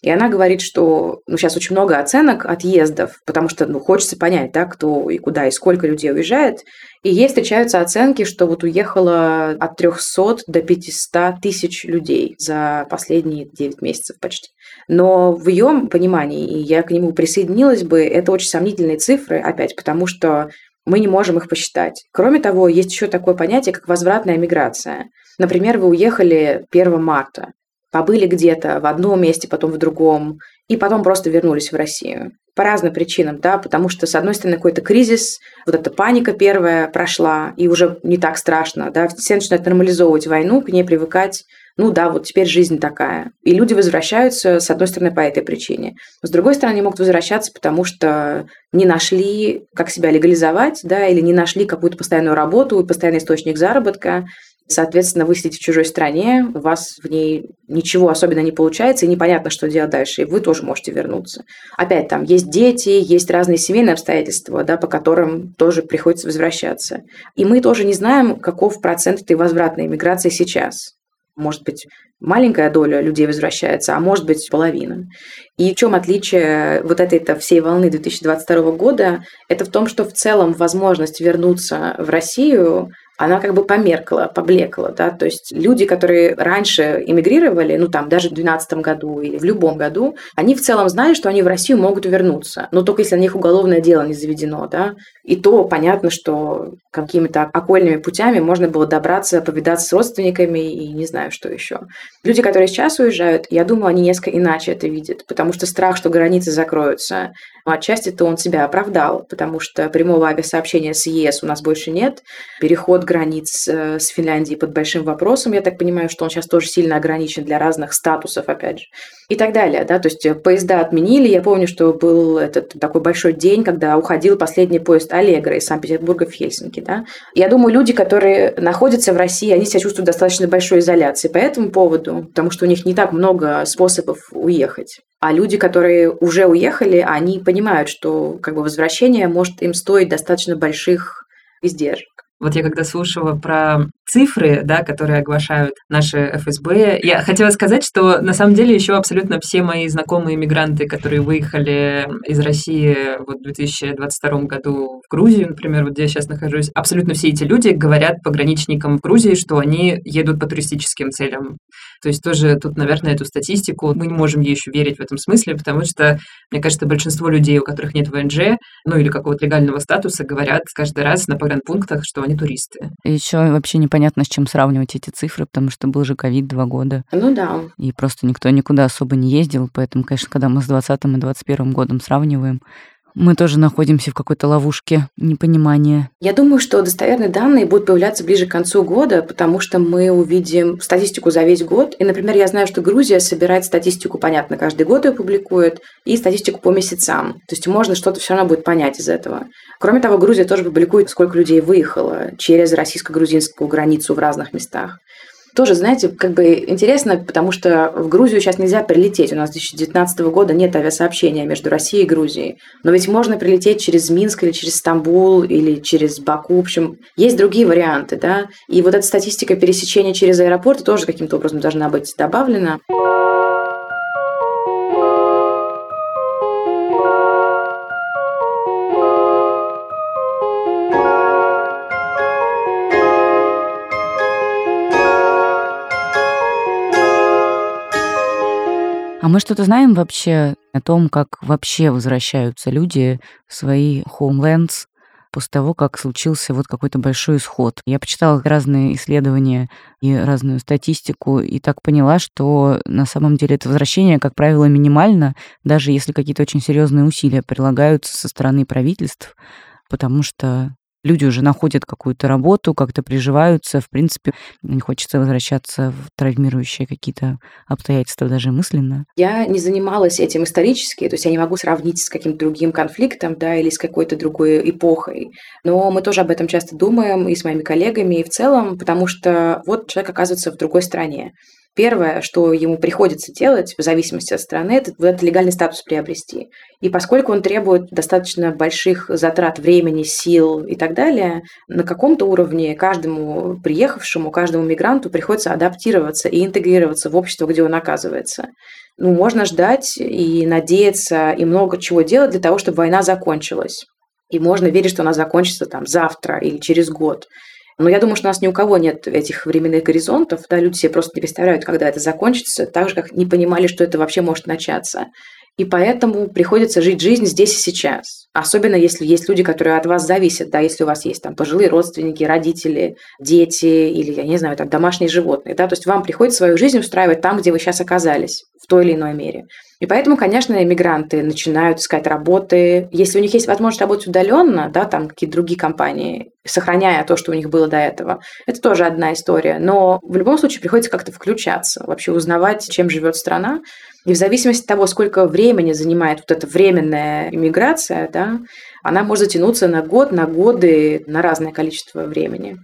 И она говорит, что ну, сейчас очень много оценок отъездов, потому что ну, хочется понять, да, кто и куда и сколько людей уезжает. И ей встречаются оценки, что вот уехало от 300 до 500 тысяч людей за последние 9 месяцев почти. Но в ее понимании, и я к нему присоединилась бы, это очень сомнительные цифры, опять, потому что мы не можем их посчитать. Кроме того, есть еще такое понятие, как возвратная миграция. Например, вы уехали 1 марта, побыли где-то в одном месте, потом в другом, и потом просто вернулись в Россию. По разным причинам, да, потому что, с одной стороны, какой-то кризис, вот эта паника первая прошла, и уже не так страшно, да, все начинают нормализовывать войну, к ней привыкать, ну да, вот теперь жизнь такая. И люди возвращаются, с одной стороны, по этой причине. С другой стороны, они могут возвращаться, потому что не нашли, как себя легализовать, да, или не нашли какую-то постоянную работу постоянный источник заработка, Соответственно, вы сидите в чужой стране, у вас в ней ничего особенно не получается, и непонятно, что делать дальше, и вы тоже можете вернуться. Опять там есть дети, есть разные семейные обстоятельства, да, по которым тоже приходится возвращаться. И мы тоже не знаем, каков процент этой возвратной миграции сейчас. Может быть, маленькая доля людей возвращается, а может быть, половина. И в чем отличие вот этой -то всей волны 2022 года? Это в том, что в целом возможность вернуться в Россию она как бы померкла, поблекла, да, то есть люди, которые раньше эмигрировали, ну там даже в 2012 году или в любом году, они в целом знали, что они в Россию могут вернуться, но только если на них уголовное дело не заведено, да, и то понятно, что какими-то окольными путями можно было добраться, повидаться с родственниками и не знаю, что еще. Люди, которые сейчас уезжают, я думаю, они несколько иначе это видят, потому что страх, что границы закроются, отчасти-то он себя оправдал, потому что прямого авиасообщения с ЕС у нас больше нет, переход границ э, с Финляндией под большим вопросом. Я так понимаю, что он сейчас тоже сильно ограничен для разных статусов, опять же. И так далее, да, то есть э, поезда отменили. Я помню, что был этот такой большой день, когда уходил последний поезд Аллегра из Санкт-Петербурга в Хельсинки, да. Я думаю, люди, которые находятся в России, они себя чувствуют достаточно большой изоляции по этому поводу, потому что у них не так много способов уехать. А люди, которые уже уехали, они понимают, что как бы возвращение может им стоить достаточно больших издержек. Вот я когда слушала про цифры, да, которые оглашают наши ФСБ, я хотела сказать, что на самом деле еще абсолютно все мои знакомые мигранты, которые выехали из России вот в 2022 году в Грузию, например, вот где я сейчас нахожусь, абсолютно все эти люди говорят пограничникам в Грузии, что они едут по туристическим целям. То есть тоже тут, наверное, эту статистику мы не можем ей еще верить в этом смысле, потому что, мне кажется, большинство людей, у которых нет ВНЖ, ну или какого-то легального статуса, говорят каждый раз на погранпунктах, что они туристы. Еще вообще непонятно, с чем сравнивать эти цифры, потому что был же ковид два года. Ну да. И просто никто никуда особо не ездил, поэтому, конечно, когда мы с 20 и 21 годом сравниваем, мы тоже находимся в какой-то ловушке непонимания. Я думаю, что достоверные данные будут появляться ближе к концу года, потому что мы увидим статистику за весь год. И, например, я знаю, что Грузия собирает статистику, понятно, каждый год ее публикует, и статистику по месяцам. То есть можно что-то все равно будет понять из этого. Кроме того, Грузия тоже публикует, сколько людей выехало через российско-грузинскую границу в разных местах тоже, знаете, как бы интересно, потому что в Грузию сейчас нельзя прилететь. У нас с 2019 года нет авиасообщения между Россией и Грузией. Но ведь можно прилететь через Минск или через Стамбул или через Баку. В общем, есть другие варианты, да. И вот эта статистика пересечения через аэропорты тоже каким-то образом должна быть добавлена. А мы что-то знаем вообще о том, как вообще возвращаются люди в свои homelands после того, как случился вот какой-то большой исход. Я почитала разные исследования и разную статистику, и так поняла, что на самом деле это возвращение, как правило, минимально, даже если какие-то очень серьезные усилия прилагаются со стороны правительств, потому что люди уже находят какую-то работу, как-то приживаются. В принципе, не хочется возвращаться в травмирующие какие-то обстоятельства даже мысленно. Я не занималась этим исторически, то есть я не могу сравнить с каким-то другим конфликтом, да, или с какой-то другой эпохой. Но мы тоже об этом часто думаем и с моими коллегами, и в целом, потому что вот человек оказывается в другой стране. Первое, что ему приходится делать, в зависимости от страны, это, это легальный статус приобрести. И поскольку он требует достаточно больших затрат времени, сил и так далее, на каком-то уровне каждому приехавшему, каждому мигранту приходится адаптироваться и интегрироваться в общество, где он оказывается. Ну, можно ждать и надеяться, и много чего делать для того, чтобы война закончилась. И можно верить, что она закончится там завтра или через год. Но я думаю, что у нас ни у кого нет этих временных горизонтов. Да, люди себе просто не представляют, когда это закончится, так же, как не понимали, что это вообще может начаться. И поэтому приходится жить жизнь здесь и сейчас. Особенно если есть люди, которые от вас зависят, да, если у вас есть там пожилые родственники, родители, дети или, я не знаю, там домашние животные, да, то есть вам приходится свою жизнь устраивать там, где вы сейчас оказались, в той или иной мере. И поэтому, конечно, иммигранты начинают искать работы. Если у них есть возможность работать удаленно, да, там какие-то другие компании, сохраняя то, что у них было до этого, это тоже одна история. Но в любом случае приходится как-то включаться, вообще узнавать, чем живет страна. И в зависимости от того, сколько времени занимает вот эта временная иммиграция, да, она может затянуться на год, на годы, на разное количество времени.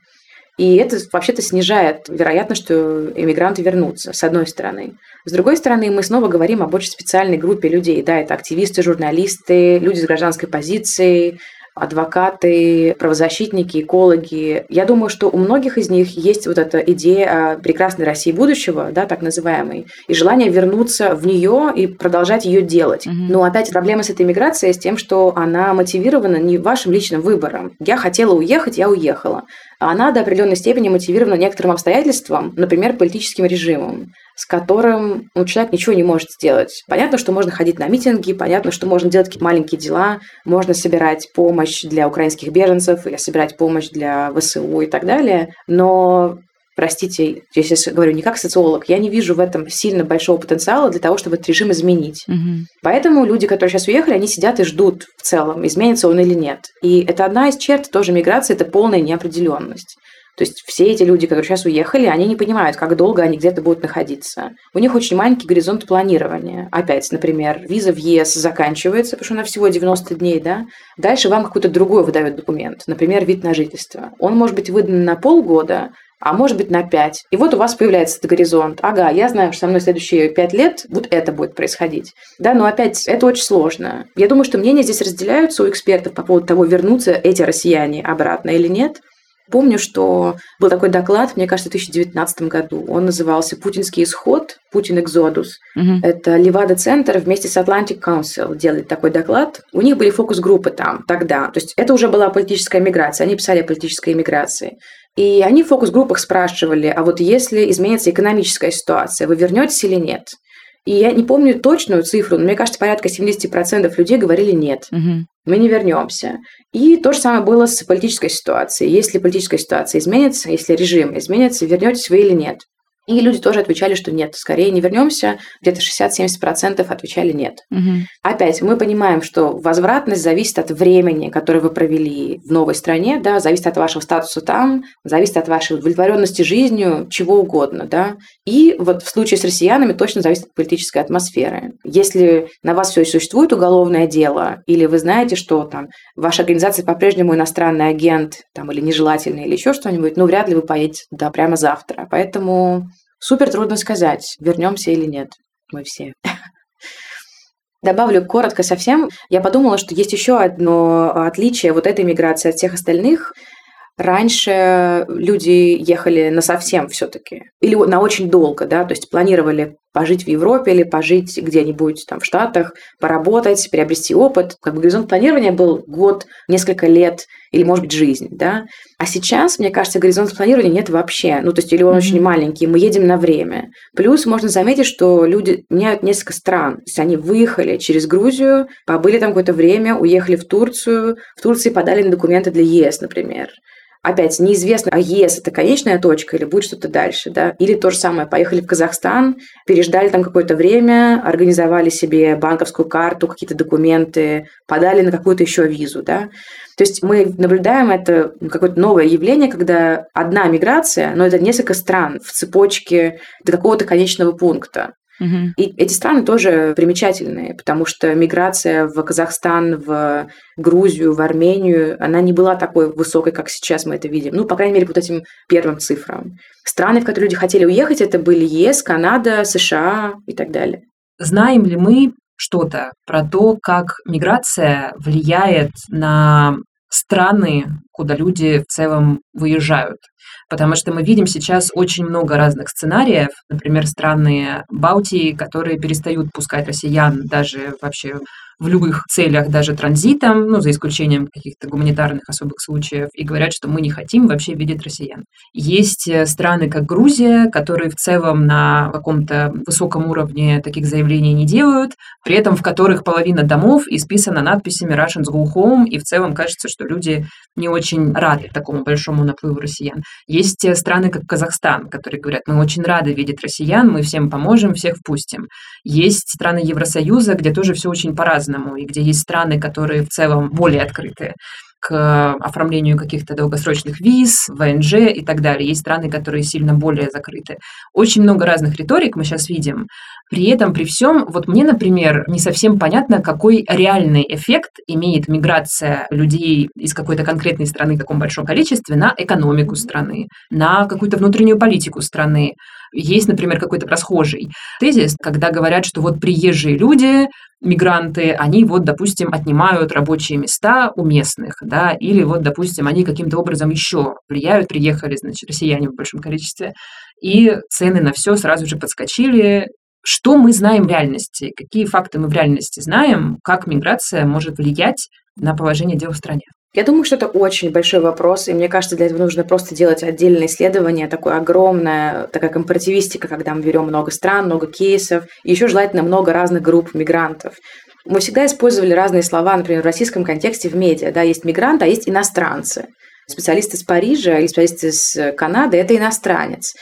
И это вообще-то снижает вероятность, что иммигранты вернутся, с одной стороны. С другой стороны, мы снова говорим об очень специальной группе людей. Да, это активисты, журналисты, люди с гражданской позицией, адвокаты, правозащитники, экологи. Я думаю, что у многих из них есть вот эта идея прекрасной России будущего, да, так называемой, и желание вернуться в нее и продолжать ее делать. Mm-hmm. Но опять проблема с этой миграцией с тем, что она мотивирована не вашим личным выбором. Я хотела уехать, я уехала. А она до определенной степени мотивирована некоторым обстоятельством, например, политическим режимом с которым ну, человек ничего не может сделать. Понятно, что можно ходить на митинги, понятно, что можно делать какие-то маленькие дела, можно собирать помощь для украинских беженцев, или собирать помощь для ВСУ и так далее, но простите, я сейчас говорю не как социолог, я не вижу в этом сильно большого потенциала для того, чтобы этот режим изменить. Угу. Поэтому люди, которые сейчас уехали, они сидят и ждут в целом, изменится он или нет. И это одна из черт тоже миграции, это полная неопределенность. То есть все эти люди, которые сейчас уехали, они не понимают, как долго они где-то будут находиться. У них очень маленький горизонт планирования. Опять, например, виза в ЕС заканчивается, потому что она всего 90 дней, да? Дальше вам какой-то другой выдает документ, например, вид на жительство. Он может быть выдан на полгода, а может быть на 5. И вот у вас появляется этот горизонт. Ага, я знаю, что со мной следующие 5 лет вот это будет происходить. Да, но опять это очень сложно. Я думаю, что мнения здесь разделяются у экспертов по поводу того, вернутся эти россияне обратно или нет. Помню, что был такой доклад, мне кажется, в 2019 году. Он назывался «Путинский исход», «Путин Экзодус». Угу. Это Левада-центр вместе с Atlantic Council делали такой доклад. У них были фокус-группы там тогда. То есть это уже была политическая миграция. Они писали о политической миграции. И они в фокус-группах спрашивали, а вот если изменится экономическая ситуация, вы вернетесь или нет? И я не помню точную цифру, но мне кажется, порядка 70% людей говорили нет. Угу. Мы не вернемся. И то же самое было с политической ситуацией. Если политическая ситуация изменится, если режим изменится, вернетесь вы или нет. И люди тоже отвечали, что нет, скорее не вернемся. Где-то 60-70% отвечали нет. Угу. Опять мы понимаем, что возвратность зависит от времени, которое вы провели в новой стране, да, зависит от вашего статуса там, зависит от вашей удовлетворенности жизнью, чего угодно, да. И вот в случае с россиянами точно зависит от политической атмосферы. Если на вас все существует уголовное дело, или вы знаете, что там ваша организация по-прежнему иностранный агент, там, или нежелательный, или еще что-нибудь, ну, вряд ли вы поедете туда прямо завтра. Поэтому Супер трудно сказать, вернемся или нет. Мы все. Добавлю коротко совсем. Я подумала, что есть еще одно отличие вот этой миграции от всех остальных. Раньше люди ехали на совсем все-таки. Или на очень долго, да, то есть планировали пожить в Европе или пожить где-нибудь там в Штатах, поработать, приобрести опыт. Как бы горизонт планирования был год, несколько лет или, может быть, жизнь, да. А сейчас, мне кажется, горизонт планирования нет вообще. Ну, то есть, или он mm-hmm. очень маленький, мы едем на время. Плюс можно заметить, что люди меняют несколько стран. То есть, они выехали через Грузию, побыли там какое-то время, уехали в Турцию, в Турции подали на документы для ЕС, например. Опять неизвестно, а ЕС это конечная точка или будет что-то дальше, да? Или то же самое, поехали в Казахстан, переждали там какое-то время, организовали себе банковскую карту, какие-то документы, подали на какую-то еще визу, да? То есть мы наблюдаем это какое-то новое явление, когда одна миграция, но это несколько стран в цепочке до какого-то конечного пункта. Угу. И эти страны тоже примечательные, потому что миграция в Казахстан, в Грузию, в Армению, она не была такой высокой, как сейчас мы это видим. Ну, по крайней мере, по этим первым цифрам. Страны, в которые люди хотели уехать, это были ЕС, Канада, США и так далее. Знаем ли мы что-то про то, как миграция влияет на страны, куда люди в целом выезжают. Потому что мы видим сейчас очень много разных сценариев, например, страны Балтии, которые перестают пускать россиян даже вообще в любых целях, даже транзитом, ну, за исключением каких-то гуманитарных особых случаев, и говорят, что мы не хотим вообще видеть россиян. Есть э, страны, как Грузия, которые в целом на каком-то высоком уровне таких заявлений не делают, при этом в которых половина домов исписана надписями Russians go home, и в целом кажется, что люди не очень рады такому большому наплыву россиян. Есть э, страны, как Казахстан, которые говорят, мы очень рады видеть россиян, мы всем поможем, всех впустим. Есть страны Евросоюза, где тоже все очень по-разному по-разному, и где есть страны, которые в целом более открыты к оформлению каких-то долгосрочных виз, ВНЖ и так далее. Есть страны, которые сильно более закрыты. Очень много разных риторик мы сейчас видим. При этом, при всем, вот мне, например, не совсем понятно, какой реальный эффект имеет миграция людей из какой-то конкретной страны в таком большом количестве на экономику страны, на какую-то внутреннюю политику страны. Есть, например, какой-то расхожий тезис, когда говорят, что вот приезжие люди, мигранты, они вот, допустим, отнимают рабочие места у местных, да, или вот, допустим, они каким-то образом еще влияют, приехали, значит, россияне в большом количестве, и цены на все сразу же подскочили. Что мы знаем в реальности? Какие факты мы в реальности знаем? Как миграция может влиять на положение дел в стране? Я думаю, что это очень большой вопрос, и мне кажется, для этого нужно просто делать отдельное исследование, такое огромное, такая компаративистика, когда мы берем много стран, много кейсов, и еще желательно много разных групп мигрантов. Мы всегда использовали разные слова, например, в российском контексте в медиа. Да, есть мигранты, а есть иностранцы. Специалисты из Парижа или специалисты из Канады – это иностранец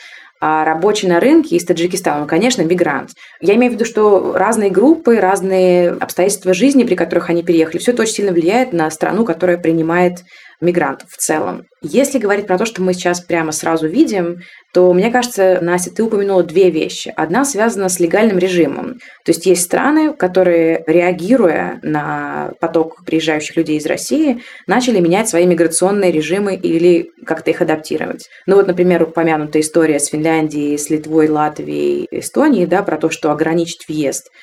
а рабочий на рынке из Таджикистана, ну, конечно, мигрант. Я имею в виду, что разные группы, разные обстоятельства жизни, при которых они переехали, все это очень сильно влияет на страну, которая принимает мигрантов в целом. Если говорить про то, что мы сейчас прямо сразу видим, то, мне кажется, Настя, ты упомянула две вещи. Одна связана с легальным режимом. То есть есть страны, которые, реагируя на поток приезжающих людей из России, начали менять свои миграционные режимы или как-то их адаптировать. Ну вот, например, упомянутая история с Финляндией, с Литвой, Латвией, Эстонией, да, про то, что ограничить въезд –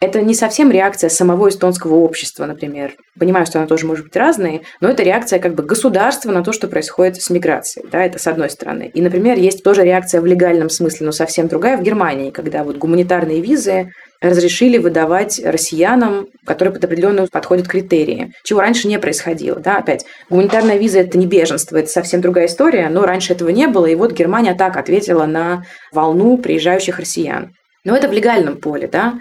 это не совсем реакция самого эстонского общества, например. Понимаю, что она тоже может быть разной, но это реакция как бы государства на то, что происходит с миграцией. Да, это с одной стороны. И, например, есть тоже реакция в легальном смысле, но совсем другая в Германии, когда вот гуманитарные визы разрешили выдавать россиянам, которые под определенную подходят критерии, чего раньше не происходило. Да? Опять, гуманитарная виза – это не беженство, это совсем другая история, но раньше этого не было, и вот Германия так ответила на волну приезжающих россиян. Но это в легальном поле, да.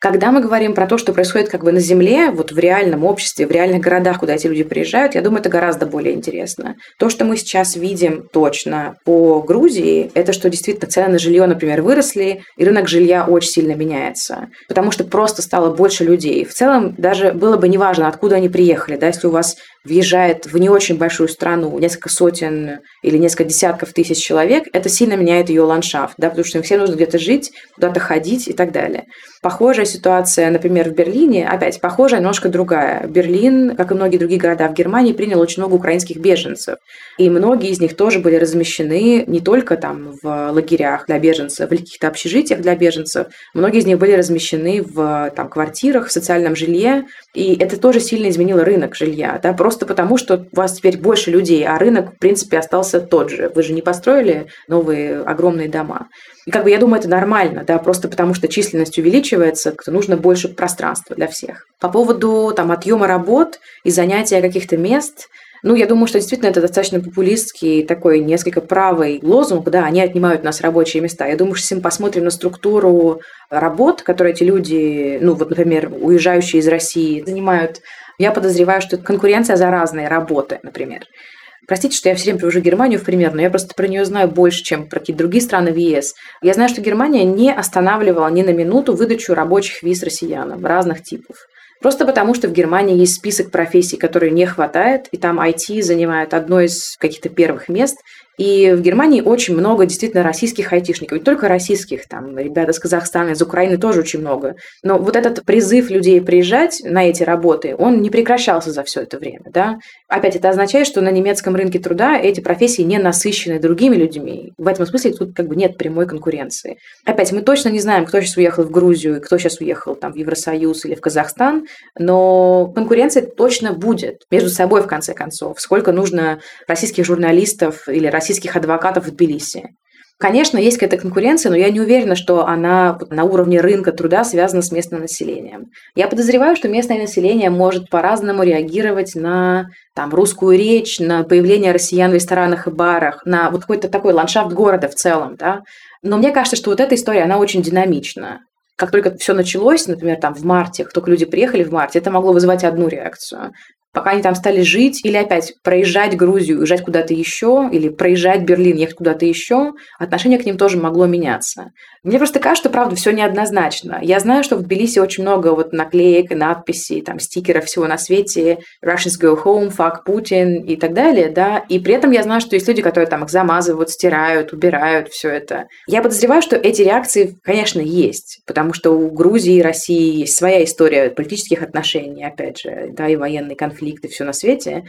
Когда мы говорим про то, что происходит как бы на земле, вот в реальном обществе, в реальных городах, куда эти люди приезжают, я думаю, это гораздо более интересно. То, что мы сейчас видим точно по Грузии, это что действительно цены на жилье, например, выросли, и рынок жилья очень сильно меняется, потому что просто стало больше людей. В целом даже было бы неважно, откуда они приехали, да, если у вас въезжает в не очень большую страну несколько сотен или несколько десятков тысяч человек, это сильно меняет ее ландшафт, да, потому что им всем нужно где-то жить, куда-то ходить и так далее. Похожая ситуация, например, в Берлине, опять похожая, немножко другая. Берлин, как и многие другие города в Германии, принял очень много украинских беженцев. И многие из них тоже были размещены не только там в лагерях для беженцев, в каких-то общежитиях для беженцев. Многие из них были размещены в там, квартирах, в социальном жилье. И это тоже сильно изменило рынок жилья. Да? Просто потому, что у вас теперь больше людей, а рынок, в принципе, остался тот же. Вы же не построили новые огромные дома. И как бы я думаю, это нормально, да, просто потому что численность увеличивается, нужно больше пространства для всех. По поводу там отъема работ и занятия каких-то мест, ну, я думаю, что действительно это достаточно популистский такой несколько правый лозунг, да, они отнимают у нас рабочие места. Я думаю, что если мы посмотрим на структуру работ, которые эти люди, ну, вот, например, уезжающие из России занимают, я подозреваю, что это конкуренция за разные работы, например. Простите, что я все время привожу Германию в пример, но я просто про нее знаю больше, чем про какие-то другие страны в ЕС. Я знаю, что Германия не останавливала ни на минуту выдачу рабочих виз россиянам разных типов. Просто потому, что в Германии есть список профессий, которые не хватает, и там IT занимает одно из каких-то первых мест, и в Германии очень много действительно российских айтишников. Не только российских, там ребята из Казахстана, из Украины тоже очень много. Но вот этот призыв людей приезжать на эти работы, он не прекращался за все это время. Да? Опять это означает, что на немецком рынке труда эти профессии не насыщены другими людьми. В этом смысле тут как бы нет прямой конкуренции. Опять, мы точно не знаем, кто сейчас уехал в Грузию, кто сейчас уехал там, в Евросоюз или в Казахстан, но конкуренция точно будет между собой, в конце концов. Сколько нужно российских журналистов или российских российских адвокатов в Тбилиси. Конечно, есть какая-то конкуренция, но я не уверена, что она на уровне рынка труда связана с местным населением. Я подозреваю, что местное население может по-разному реагировать на там, русскую речь, на появление россиян в ресторанах и барах, на вот какой-то такой ландшафт города в целом. Да? Но мне кажется, что вот эта история, она очень динамична. Как только все началось, например, там в марте, только люди приехали в марте, это могло вызывать одну реакцию пока они там стали жить, или опять проезжать Грузию, уезжать куда-то еще, или проезжать Берлин, ехать куда-то еще, отношение к ним тоже могло меняться. Мне просто кажется, что, правда, все неоднозначно. Я знаю, что в Тбилиси очень много вот наклеек, надписей, там, стикеров всего на свете, Russians go home, fuck Putin и так далее, да, и при этом я знаю, что есть люди, которые там их замазывают, стирают, убирают все это. Я подозреваю, что эти реакции, конечно, есть, потому что у Грузии и России есть своя история политических отношений, опять же, да, и военный конфликт, и все на свете.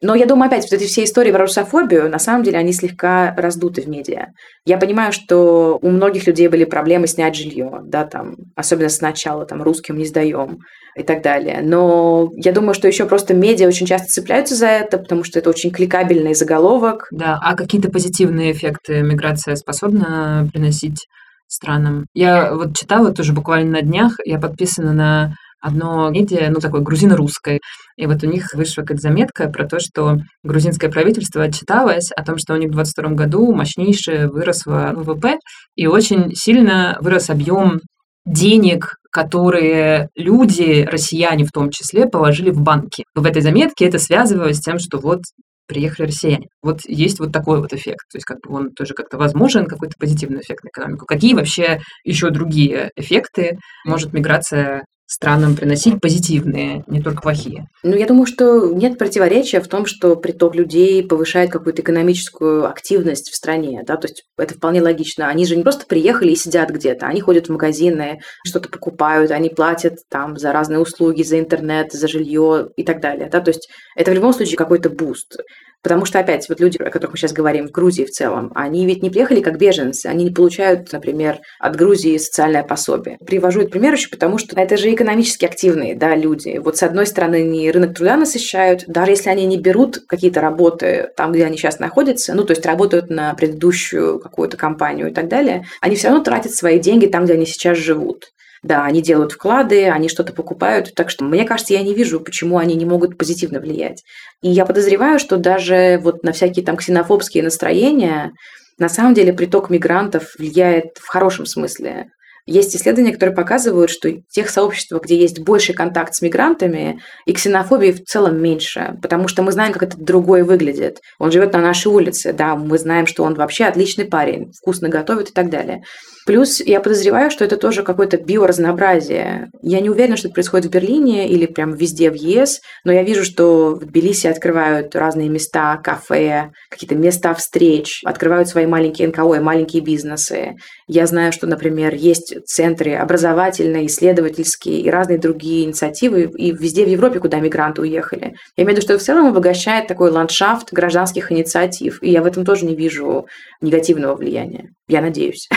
Но я думаю, опять, вот эти все истории про русофобию, на самом деле, они слегка раздуты в медиа. Я понимаю, что у многих людей были проблемы снять жилье, да, там, особенно сначала, там, русским не сдаем и так далее. Но я думаю, что еще просто медиа очень часто цепляются за это, потому что это очень кликабельный заголовок. Да, а какие-то позитивные эффекты миграция способна приносить странам? Я вот читала тоже буквально на днях, я подписана на одно медиа, ну, такое грузино-русское. И вот у них вышла как заметка про то, что грузинское правительство отчиталось о том, что у них в 2022 году мощнейшее выросло ВВП, и очень сильно вырос объем денег, которые люди, россияне в том числе, положили в банки. В этой заметке это связывалось с тем, что вот приехали россияне. Вот есть вот такой вот эффект. То есть как бы он тоже как-то возможен, какой-то позитивный эффект на экономику. Какие вообще еще другие эффекты может миграция странам приносить позитивные, не только плохие. Ну, я думаю, что нет противоречия в том, что приток людей повышает какую-то экономическую активность в стране, да, то есть это вполне логично. Они же не просто приехали и сидят где-то, они ходят в магазины, что-то покупают, они платят там за разные услуги, за интернет, за жилье и так далее, да, то есть это в любом случае какой-то boost. Потому что, опять, вот люди, о которых мы сейчас говорим, в Грузии в целом, они ведь не приехали как беженцы, они не получают, например, от Грузии социальное пособие. Привожу этот пример еще потому, что это же экономически активные да, люди. Вот с одной стороны, они рынок труда насыщают, даже если они не берут какие-то работы там, где они сейчас находятся, ну, то есть работают на предыдущую какую-то компанию и так далее, они все равно тратят свои деньги там, где они сейчас живут. Да, они делают вклады, они что-то покупают. Так что, мне кажется, я не вижу, почему они не могут позитивно влиять. И я подозреваю, что даже вот на всякие там ксенофобские настроения на самом деле приток мигрантов влияет в хорошем смысле. Есть исследования, которые показывают, что тех сообществах, где есть больший контакт с мигрантами, и ксенофобии в целом меньше, потому что мы знаем, как это другое выглядит. Он живет на нашей улице, да, мы знаем, что он вообще отличный парень, вкусно готовит и так далее. Плюс я подозреваю, что это тоже какое-то биоразнообразие. Я не уверена, что это происходит в Берлине или прям везде в ЕС, но я вижу, что в Тбилиси открывают разные места, кафе, какие-то места встреч, открывают свои маленькие НКО и маленькие бизнесы. Я знаю, что, например, есть центры образовательные, исследовательские и разные другие инициативы, и везде в Европе, куда мигранты уехали. Я имею в виду, что в целом обогащает такой ландшафт гражданских инициатив, и я в этом тоже не вижу негативного влияния. Я надеюсь.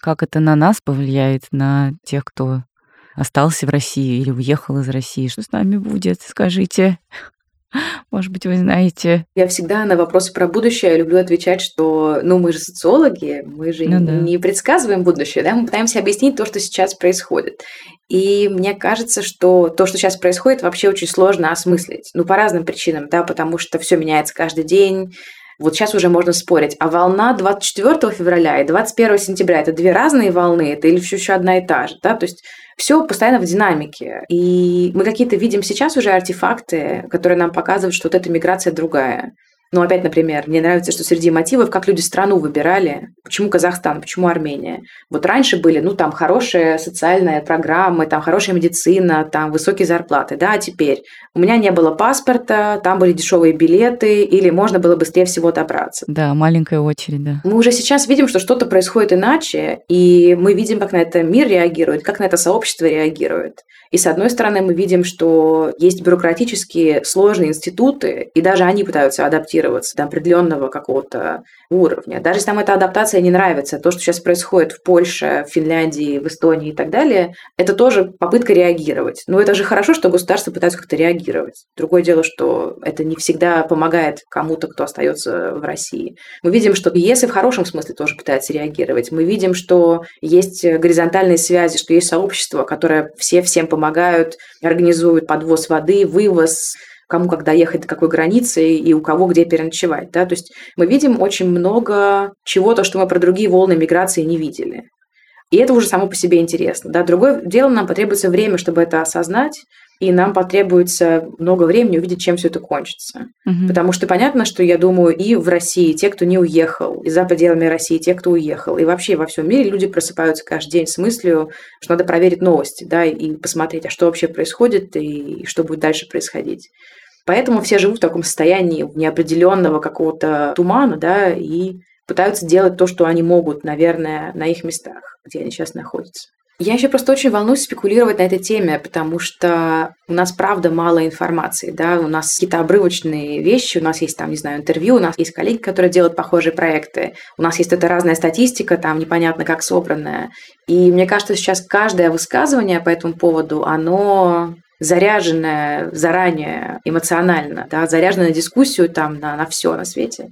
Как это на нас повлияет, на тех, кто остался в России или уехал из России? Что с нами будет, скажите? Может быть, вы знаете. Я всегда на вопросы про будущее люблю отвечать, что, ну, мы же социологи, мы же ну, да. не предсказываем будущее, да, мы пытаемся объяснить то, что сейчас происходит. И мне кажется, что то, что сейчас происходит, вообще очень сложно осмыслить. Ну, по разным причинам, да, потому что все меняется каждый день, вот сейчас уже можно спорить. А волна 24 февраля и 21 сентября – это две разные волны, это или все еще одна и та же, да? То есть все постоянно в динамике. И мы какие-то видим сейчас уже артефакты, которые нам показывают, что вот эта миграция другая. Ну, опять, например, мне нравится, что среди мотивов, как люди страну выбирали, почему Казахстан, почему Армения. Вот раньше были, ну, там, хорошие социальные программы, там, хорошая медицина, там, высокие зарплаты, да, а теперь у меня не было паспорта, там были дешевые билеты, или можно было быстрее всего добраться. Да, маленькая очередь, да. Мы уже сейчас видим, что что-то происходит иначе, и мы видим, как на это мир реагирует, как на это сообщество реагирует. И с одной стороны, мы видим, что есть бюрократические сложные институты, и даже они пытаются адаптироваться до определенного какого-то уровня. Даже если нам эта адаптация не нравится, то, что сейчас происходит в Польше, в Финляндии, в Эстонии и так далее, это тоже попытка реагировать. Но это же хорошо, что государство пытается как-то реагировать. Другое дело, что это не всегда помогает кому-то, кто остается в России. Мы видим, что ЕС и в хорошем смысле тоже пытается реагировать. Мы видим, что есть горизонтальные связи, что есть сообщество, которое все всем помогают, организуют подвоз воды, вывоз, кому когда ехать, до какой границы и у кого где переночевать. Да? То есть мы видим очень много чего-то, что мы про другие волны миграции не видели. И это уже само по себе интересно. Да? Другое дело, нам потребуется время, чтобы это осознать, и нам потребуется много времени увидеть, чем все это кончится. Угу. Потому что понятно, что я думаю, и в России те, кто не уехал, и за пределами России те, кто уехал, и вообще во всем мире люди просыпаются каждый день с мыслью, что надо проверить новости, да, и посмотреть, а что вообще происходит и что будет дальше происходить. Поэтому все живут в таком состоянии неопределенного какого-то тумана, да, и пытаются делать то, что они могут, наверное, на их местах, где они сейчас находятся. Я еще просто очень волнуюсь спекулировать на этой теме, потому что у нас, правда, мало информации, да, у нас какие-то обрывочные вещи, у нас есть там, не знаю, интервью, у нас есть коллеги, которые делают похожие проекты, у нас есть эта разная статистика, там непонятно как собранная. И мне кажется, сейчас каждое высказывание по этому поводу, оно заряженная заранее эмоционально, да, заряженная на дискуссию там на, на все на свете.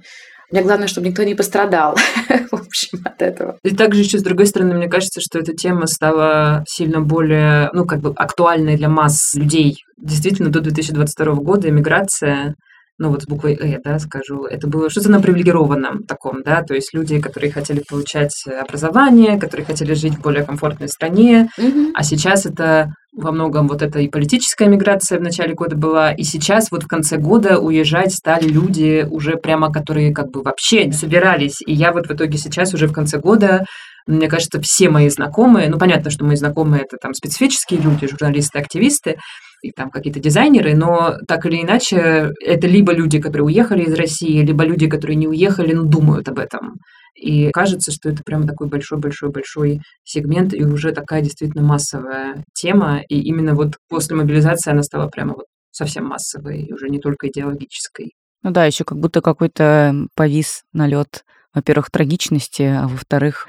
Мне главное, чтобы никто не пострадал, в общем, от этого. И также еще, с другой стороны, мне кажется, что эта тема стала сильно более, ну, как бы актуальной для масс людей. Действительно, до 2022 года иммиграция ну вот с буквой «э», да, скажу, это было что-то на привилегированном таком, да, то есть люди, которые хотели получать образование, которые хотели жить в более комфортной стране, mm-hmm. а сейчас это во многом вот эта и политическая миграция в начале года была, и сейчас вот в конце года уезжать стали люди уже прямо, которые как бы вообще не собирались, и я вот в итоге сейчас уже в конце года мне кажется, все мои знакомые, ну, понятно, что мои знакомые это там специфические люди, журналисты, активисты, и там какие-то дизайнеры, но так или иначе это либо люди, которые уехали из России, либо люди, которые не уехали, но думают об этом. И кажется, что это прям такой большой-большой-большой сегмент и уже такая действительно массовая тема. И именно вот после мобилизации она стала прямо вот совсем массовой, уже не только идеологической. Ну да, еще как будто какой-то повис налет, во-первых, трагичности, а во-вторых,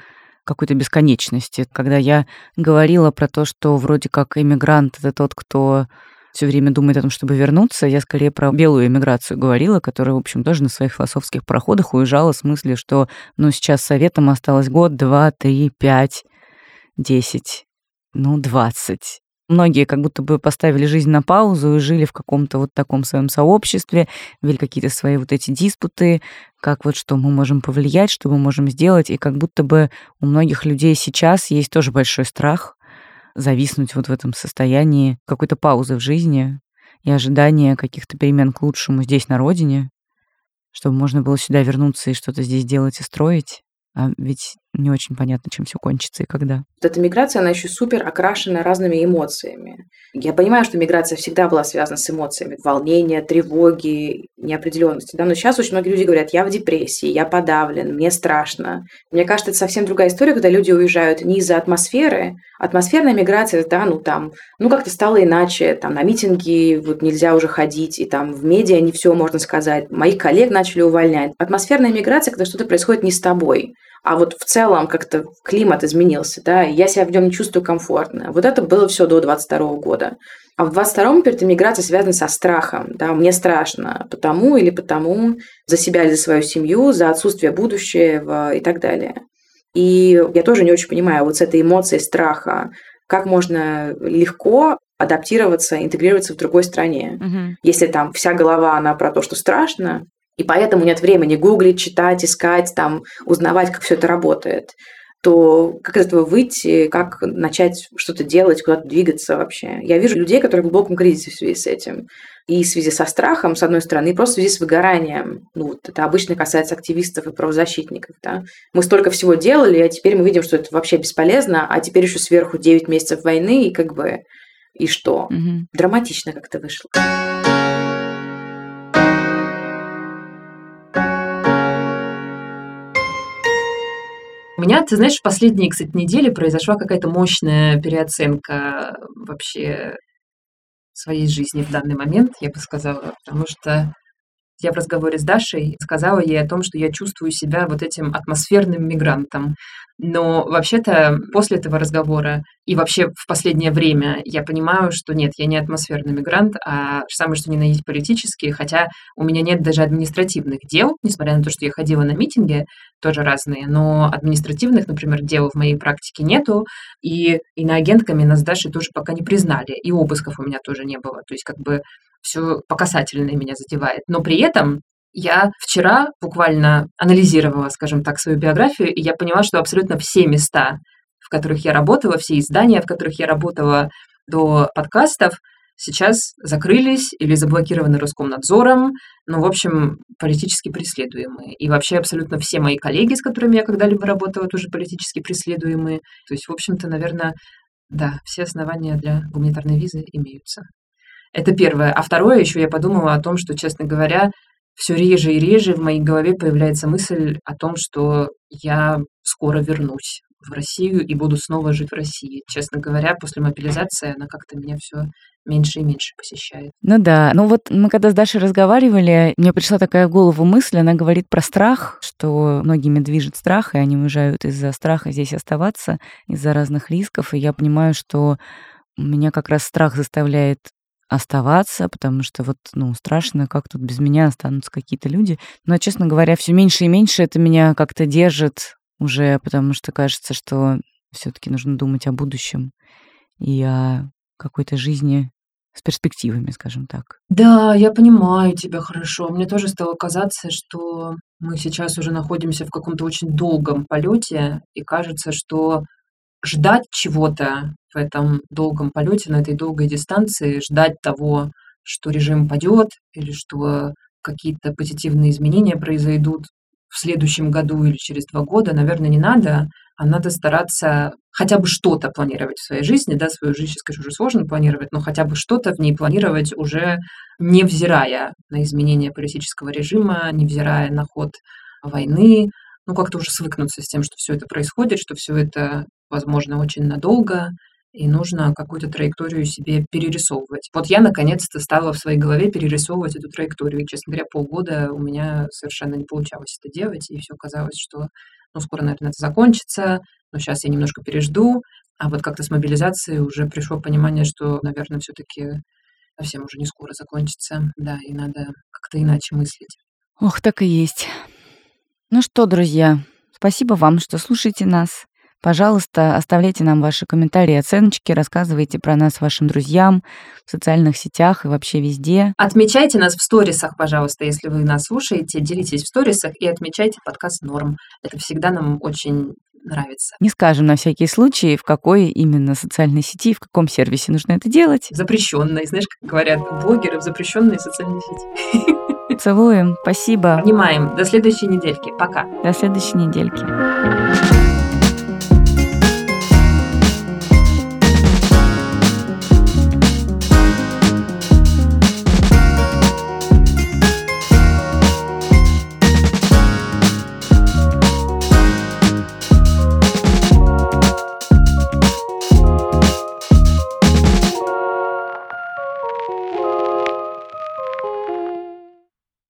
какой-то бесконечности. Когда я говорила про то, что вроде как иммигрант это тот, кто все время думает о том, чтобы вернуться. Я скорее про белую эмиграцию говорила, которая, в общем, тоже на своих философских проходах уезжала в смысле, что ну, сейчас советом осталось год, два, три, пять, десять, ну, двадцать. Многие как будто бы поставили жизнь на паузу и жили в каком-то вот таком своем сообществе, вели какие-то свои вот эти диспуты, как вот что мы можем повлиять, что мы можем сделать. И как будто бы у многих людей сейчас есть тоже большой страх зависнуть вот в этом состоянии какой-то паузы в жизни и ожидания каких-то перемен к лучшему здесь, на родине, чтобы можно было сюда вернуться и что-то здесь делать и строить. А ведь не очень понятно, чем все кончится и когда. Вот эта миграция, она еще супер окрашена разными эмоциями. Я понимаю, что миграция всегда была связана с эмоциями. Волнения, тревоги, неопределенности. Да? Но сейчас очень многие люди говорят, я в депрессии, я подавлен, мне страшно. Мне кажется, это совсем другая история, когда люди уезжают не из-за атмосферы. Атмосферная миграция, да, ну там, ну как-то стало иначе, там на митинги вот нельзя уже ходить, и там в медиа не все можно сказать. Моих коллег начали увольнять. Атмосферная миграция, когда что-то происходит не с тобой. А вот в целом как-то климат изменился, да, и я себя в нем не чувствую комфортно. Вот это было все до 22 года. А в 22-м перед миграция связана со страхом. Да, мне страшно потому или потому за себя или за свою семью, за отсутствие будущего и так далее. И я тоже не очень понимаю вот с этой эмоцией страха, как можно легко адаптироваться, интегрироваться в другой стране. Угу. Если там вся голова, она про то, что страшно, и поэтому нет времени гуглить, читать, искать, там, узнавать, как все это работает, то как из этого выйти, как начать что-то делать, куда-то двигаться вообще. Я вижу людей, которые в глубоком кризисе в связи с этим. И в связи со страхом, с одной стороны, и просто в связи с выгоранием. Ну, вот это обычно касается активистов и правозащитников. Да? Мы столько всего делали, а теперь мы видим, что это вообще бесполезно, а теперь еще сверху 9 месяцев войны, и как бы и что? Угу. Драматично как-то вышло. У меня, ты знаешь, в последние, кстати, недели произошла какая-то мощная переоценка вообще своей жизни в данный момент, я бы сказала, потому что я в разговоре с Дашей сказала ей о том, что я чувствую себя вот этим атмосферным мигрантом. Но вообще-то после этого разговора и вообще в последнее время я понимаю, что нет, я не атмосферный мигрант, а самое что ни на есть политический, хотя у меня нет даже административных дел, несмотря на то, что я ходила на митинги, тоже разные, но административных, например, дел в моей практике нету, и иноагентками нас с Дашей тоже пока не признали, и обысков у меня тоже не было, то есть как бы все по касательной меня задевает. Но при этом я вчера буквально анализировала, скажем так, свою биографию, и я поняла, что абсолютно все места, в которых я работала, все издания, в которых я работала до подкастов, сейчас закрылись или заблокированы Роскомнадзором, ну, в общем, политически преследуемые. И вообще абсолютно все мои коллеги, с которыми я когда-либо работала, тоже политически преследуемые. То есть, в общем-то, наверное, да, все основания для гуманитарной визы имеются. Это первое. А второе, еще я подумала о том, что, честно говоря, все реже и реже в моей голове появляется мысль о том, что я скоро вернусь в Россию и буду снова жить в России. Честно говоря, после мобилизации она как-то меня все меньше и меньше посещает. Ну да, ну вот мы когда с Дашей разговаривали, мне пришла такая в голову мысль, она говорит про страх, что многими движет страх, и они уезжают из-за страха здесь оставаться, из-за разных рисков, и я понимаю, что меня как раз страх заставляет оставаться, потому что вот, ну, страшно, как тут без меня останутся какие-то люди. Но, честно говоря, все меньше и меньше это меня как-то держит уже, потому что кажется, что все-таки нужно думать о будущем и о какой-то жизни с перспективами, скажем так. Да, я понимаю тебя хорошо. Мне тоже стало казаться, что мы сейчас уже находимся в каком-то очень долгом полете, и кажется, что ждать чего-то в этом долгом полете, на этой долгой дистанции, ждать того, что режим падет или что какие-то позитивные изменения произойдут в следующем году или через два года, наверное, не надо, а надо стараться хотя бы что-то планировать в своей жизни, да, свою жизнь, сейчас, конечно, уже сложно планировать, но хотя бы что-то в ней планировать уже невзирая на изменения политического режима, невзирая на ход войны, ну, как-то уже свыкнуться с тем, что все это происходит, что все это возможно, очень надолго, и нужно какую-то траекторию себе перерисовывать. Вот я наконец-то стала в своей голове перерисовывать эту траекторию. И, честно говоря, полгода у меня совершенно не получалось это делать, и все казалось, что ну, скоро, наверное, это закончится, но сейчас я немножко пережду. А вот как-то с мобилизацией уже пришло понимание, что, наверное, все-таки совсем уже не скоро закончится. Да, и надо как-то иначе мыслить. Ох, так и есть. Ну что, друзья, спасибо вам, что слушаете нас. Пожалуйста, оставляйте нам ваши комментарии, оценочки, рассказывайте про нас вашим друзьям в социальных сетях и вообще везде. Отмечайте нас в сторисах, пожалуйста, если вы нас слушаете, делитесь в сторисах и отмечайте подкаст «Норм». Это всегда нам очень нравится. Не скажем на всякий случай, в какой именно социальной сети, в каком сервисе нужно это делать. Запрещенной, знаешь, как говорят блогеры в запрещенной социальной сети. Целуем, спасибо. Обнимаем. До следующей недельки. Пока. До следующей недельки.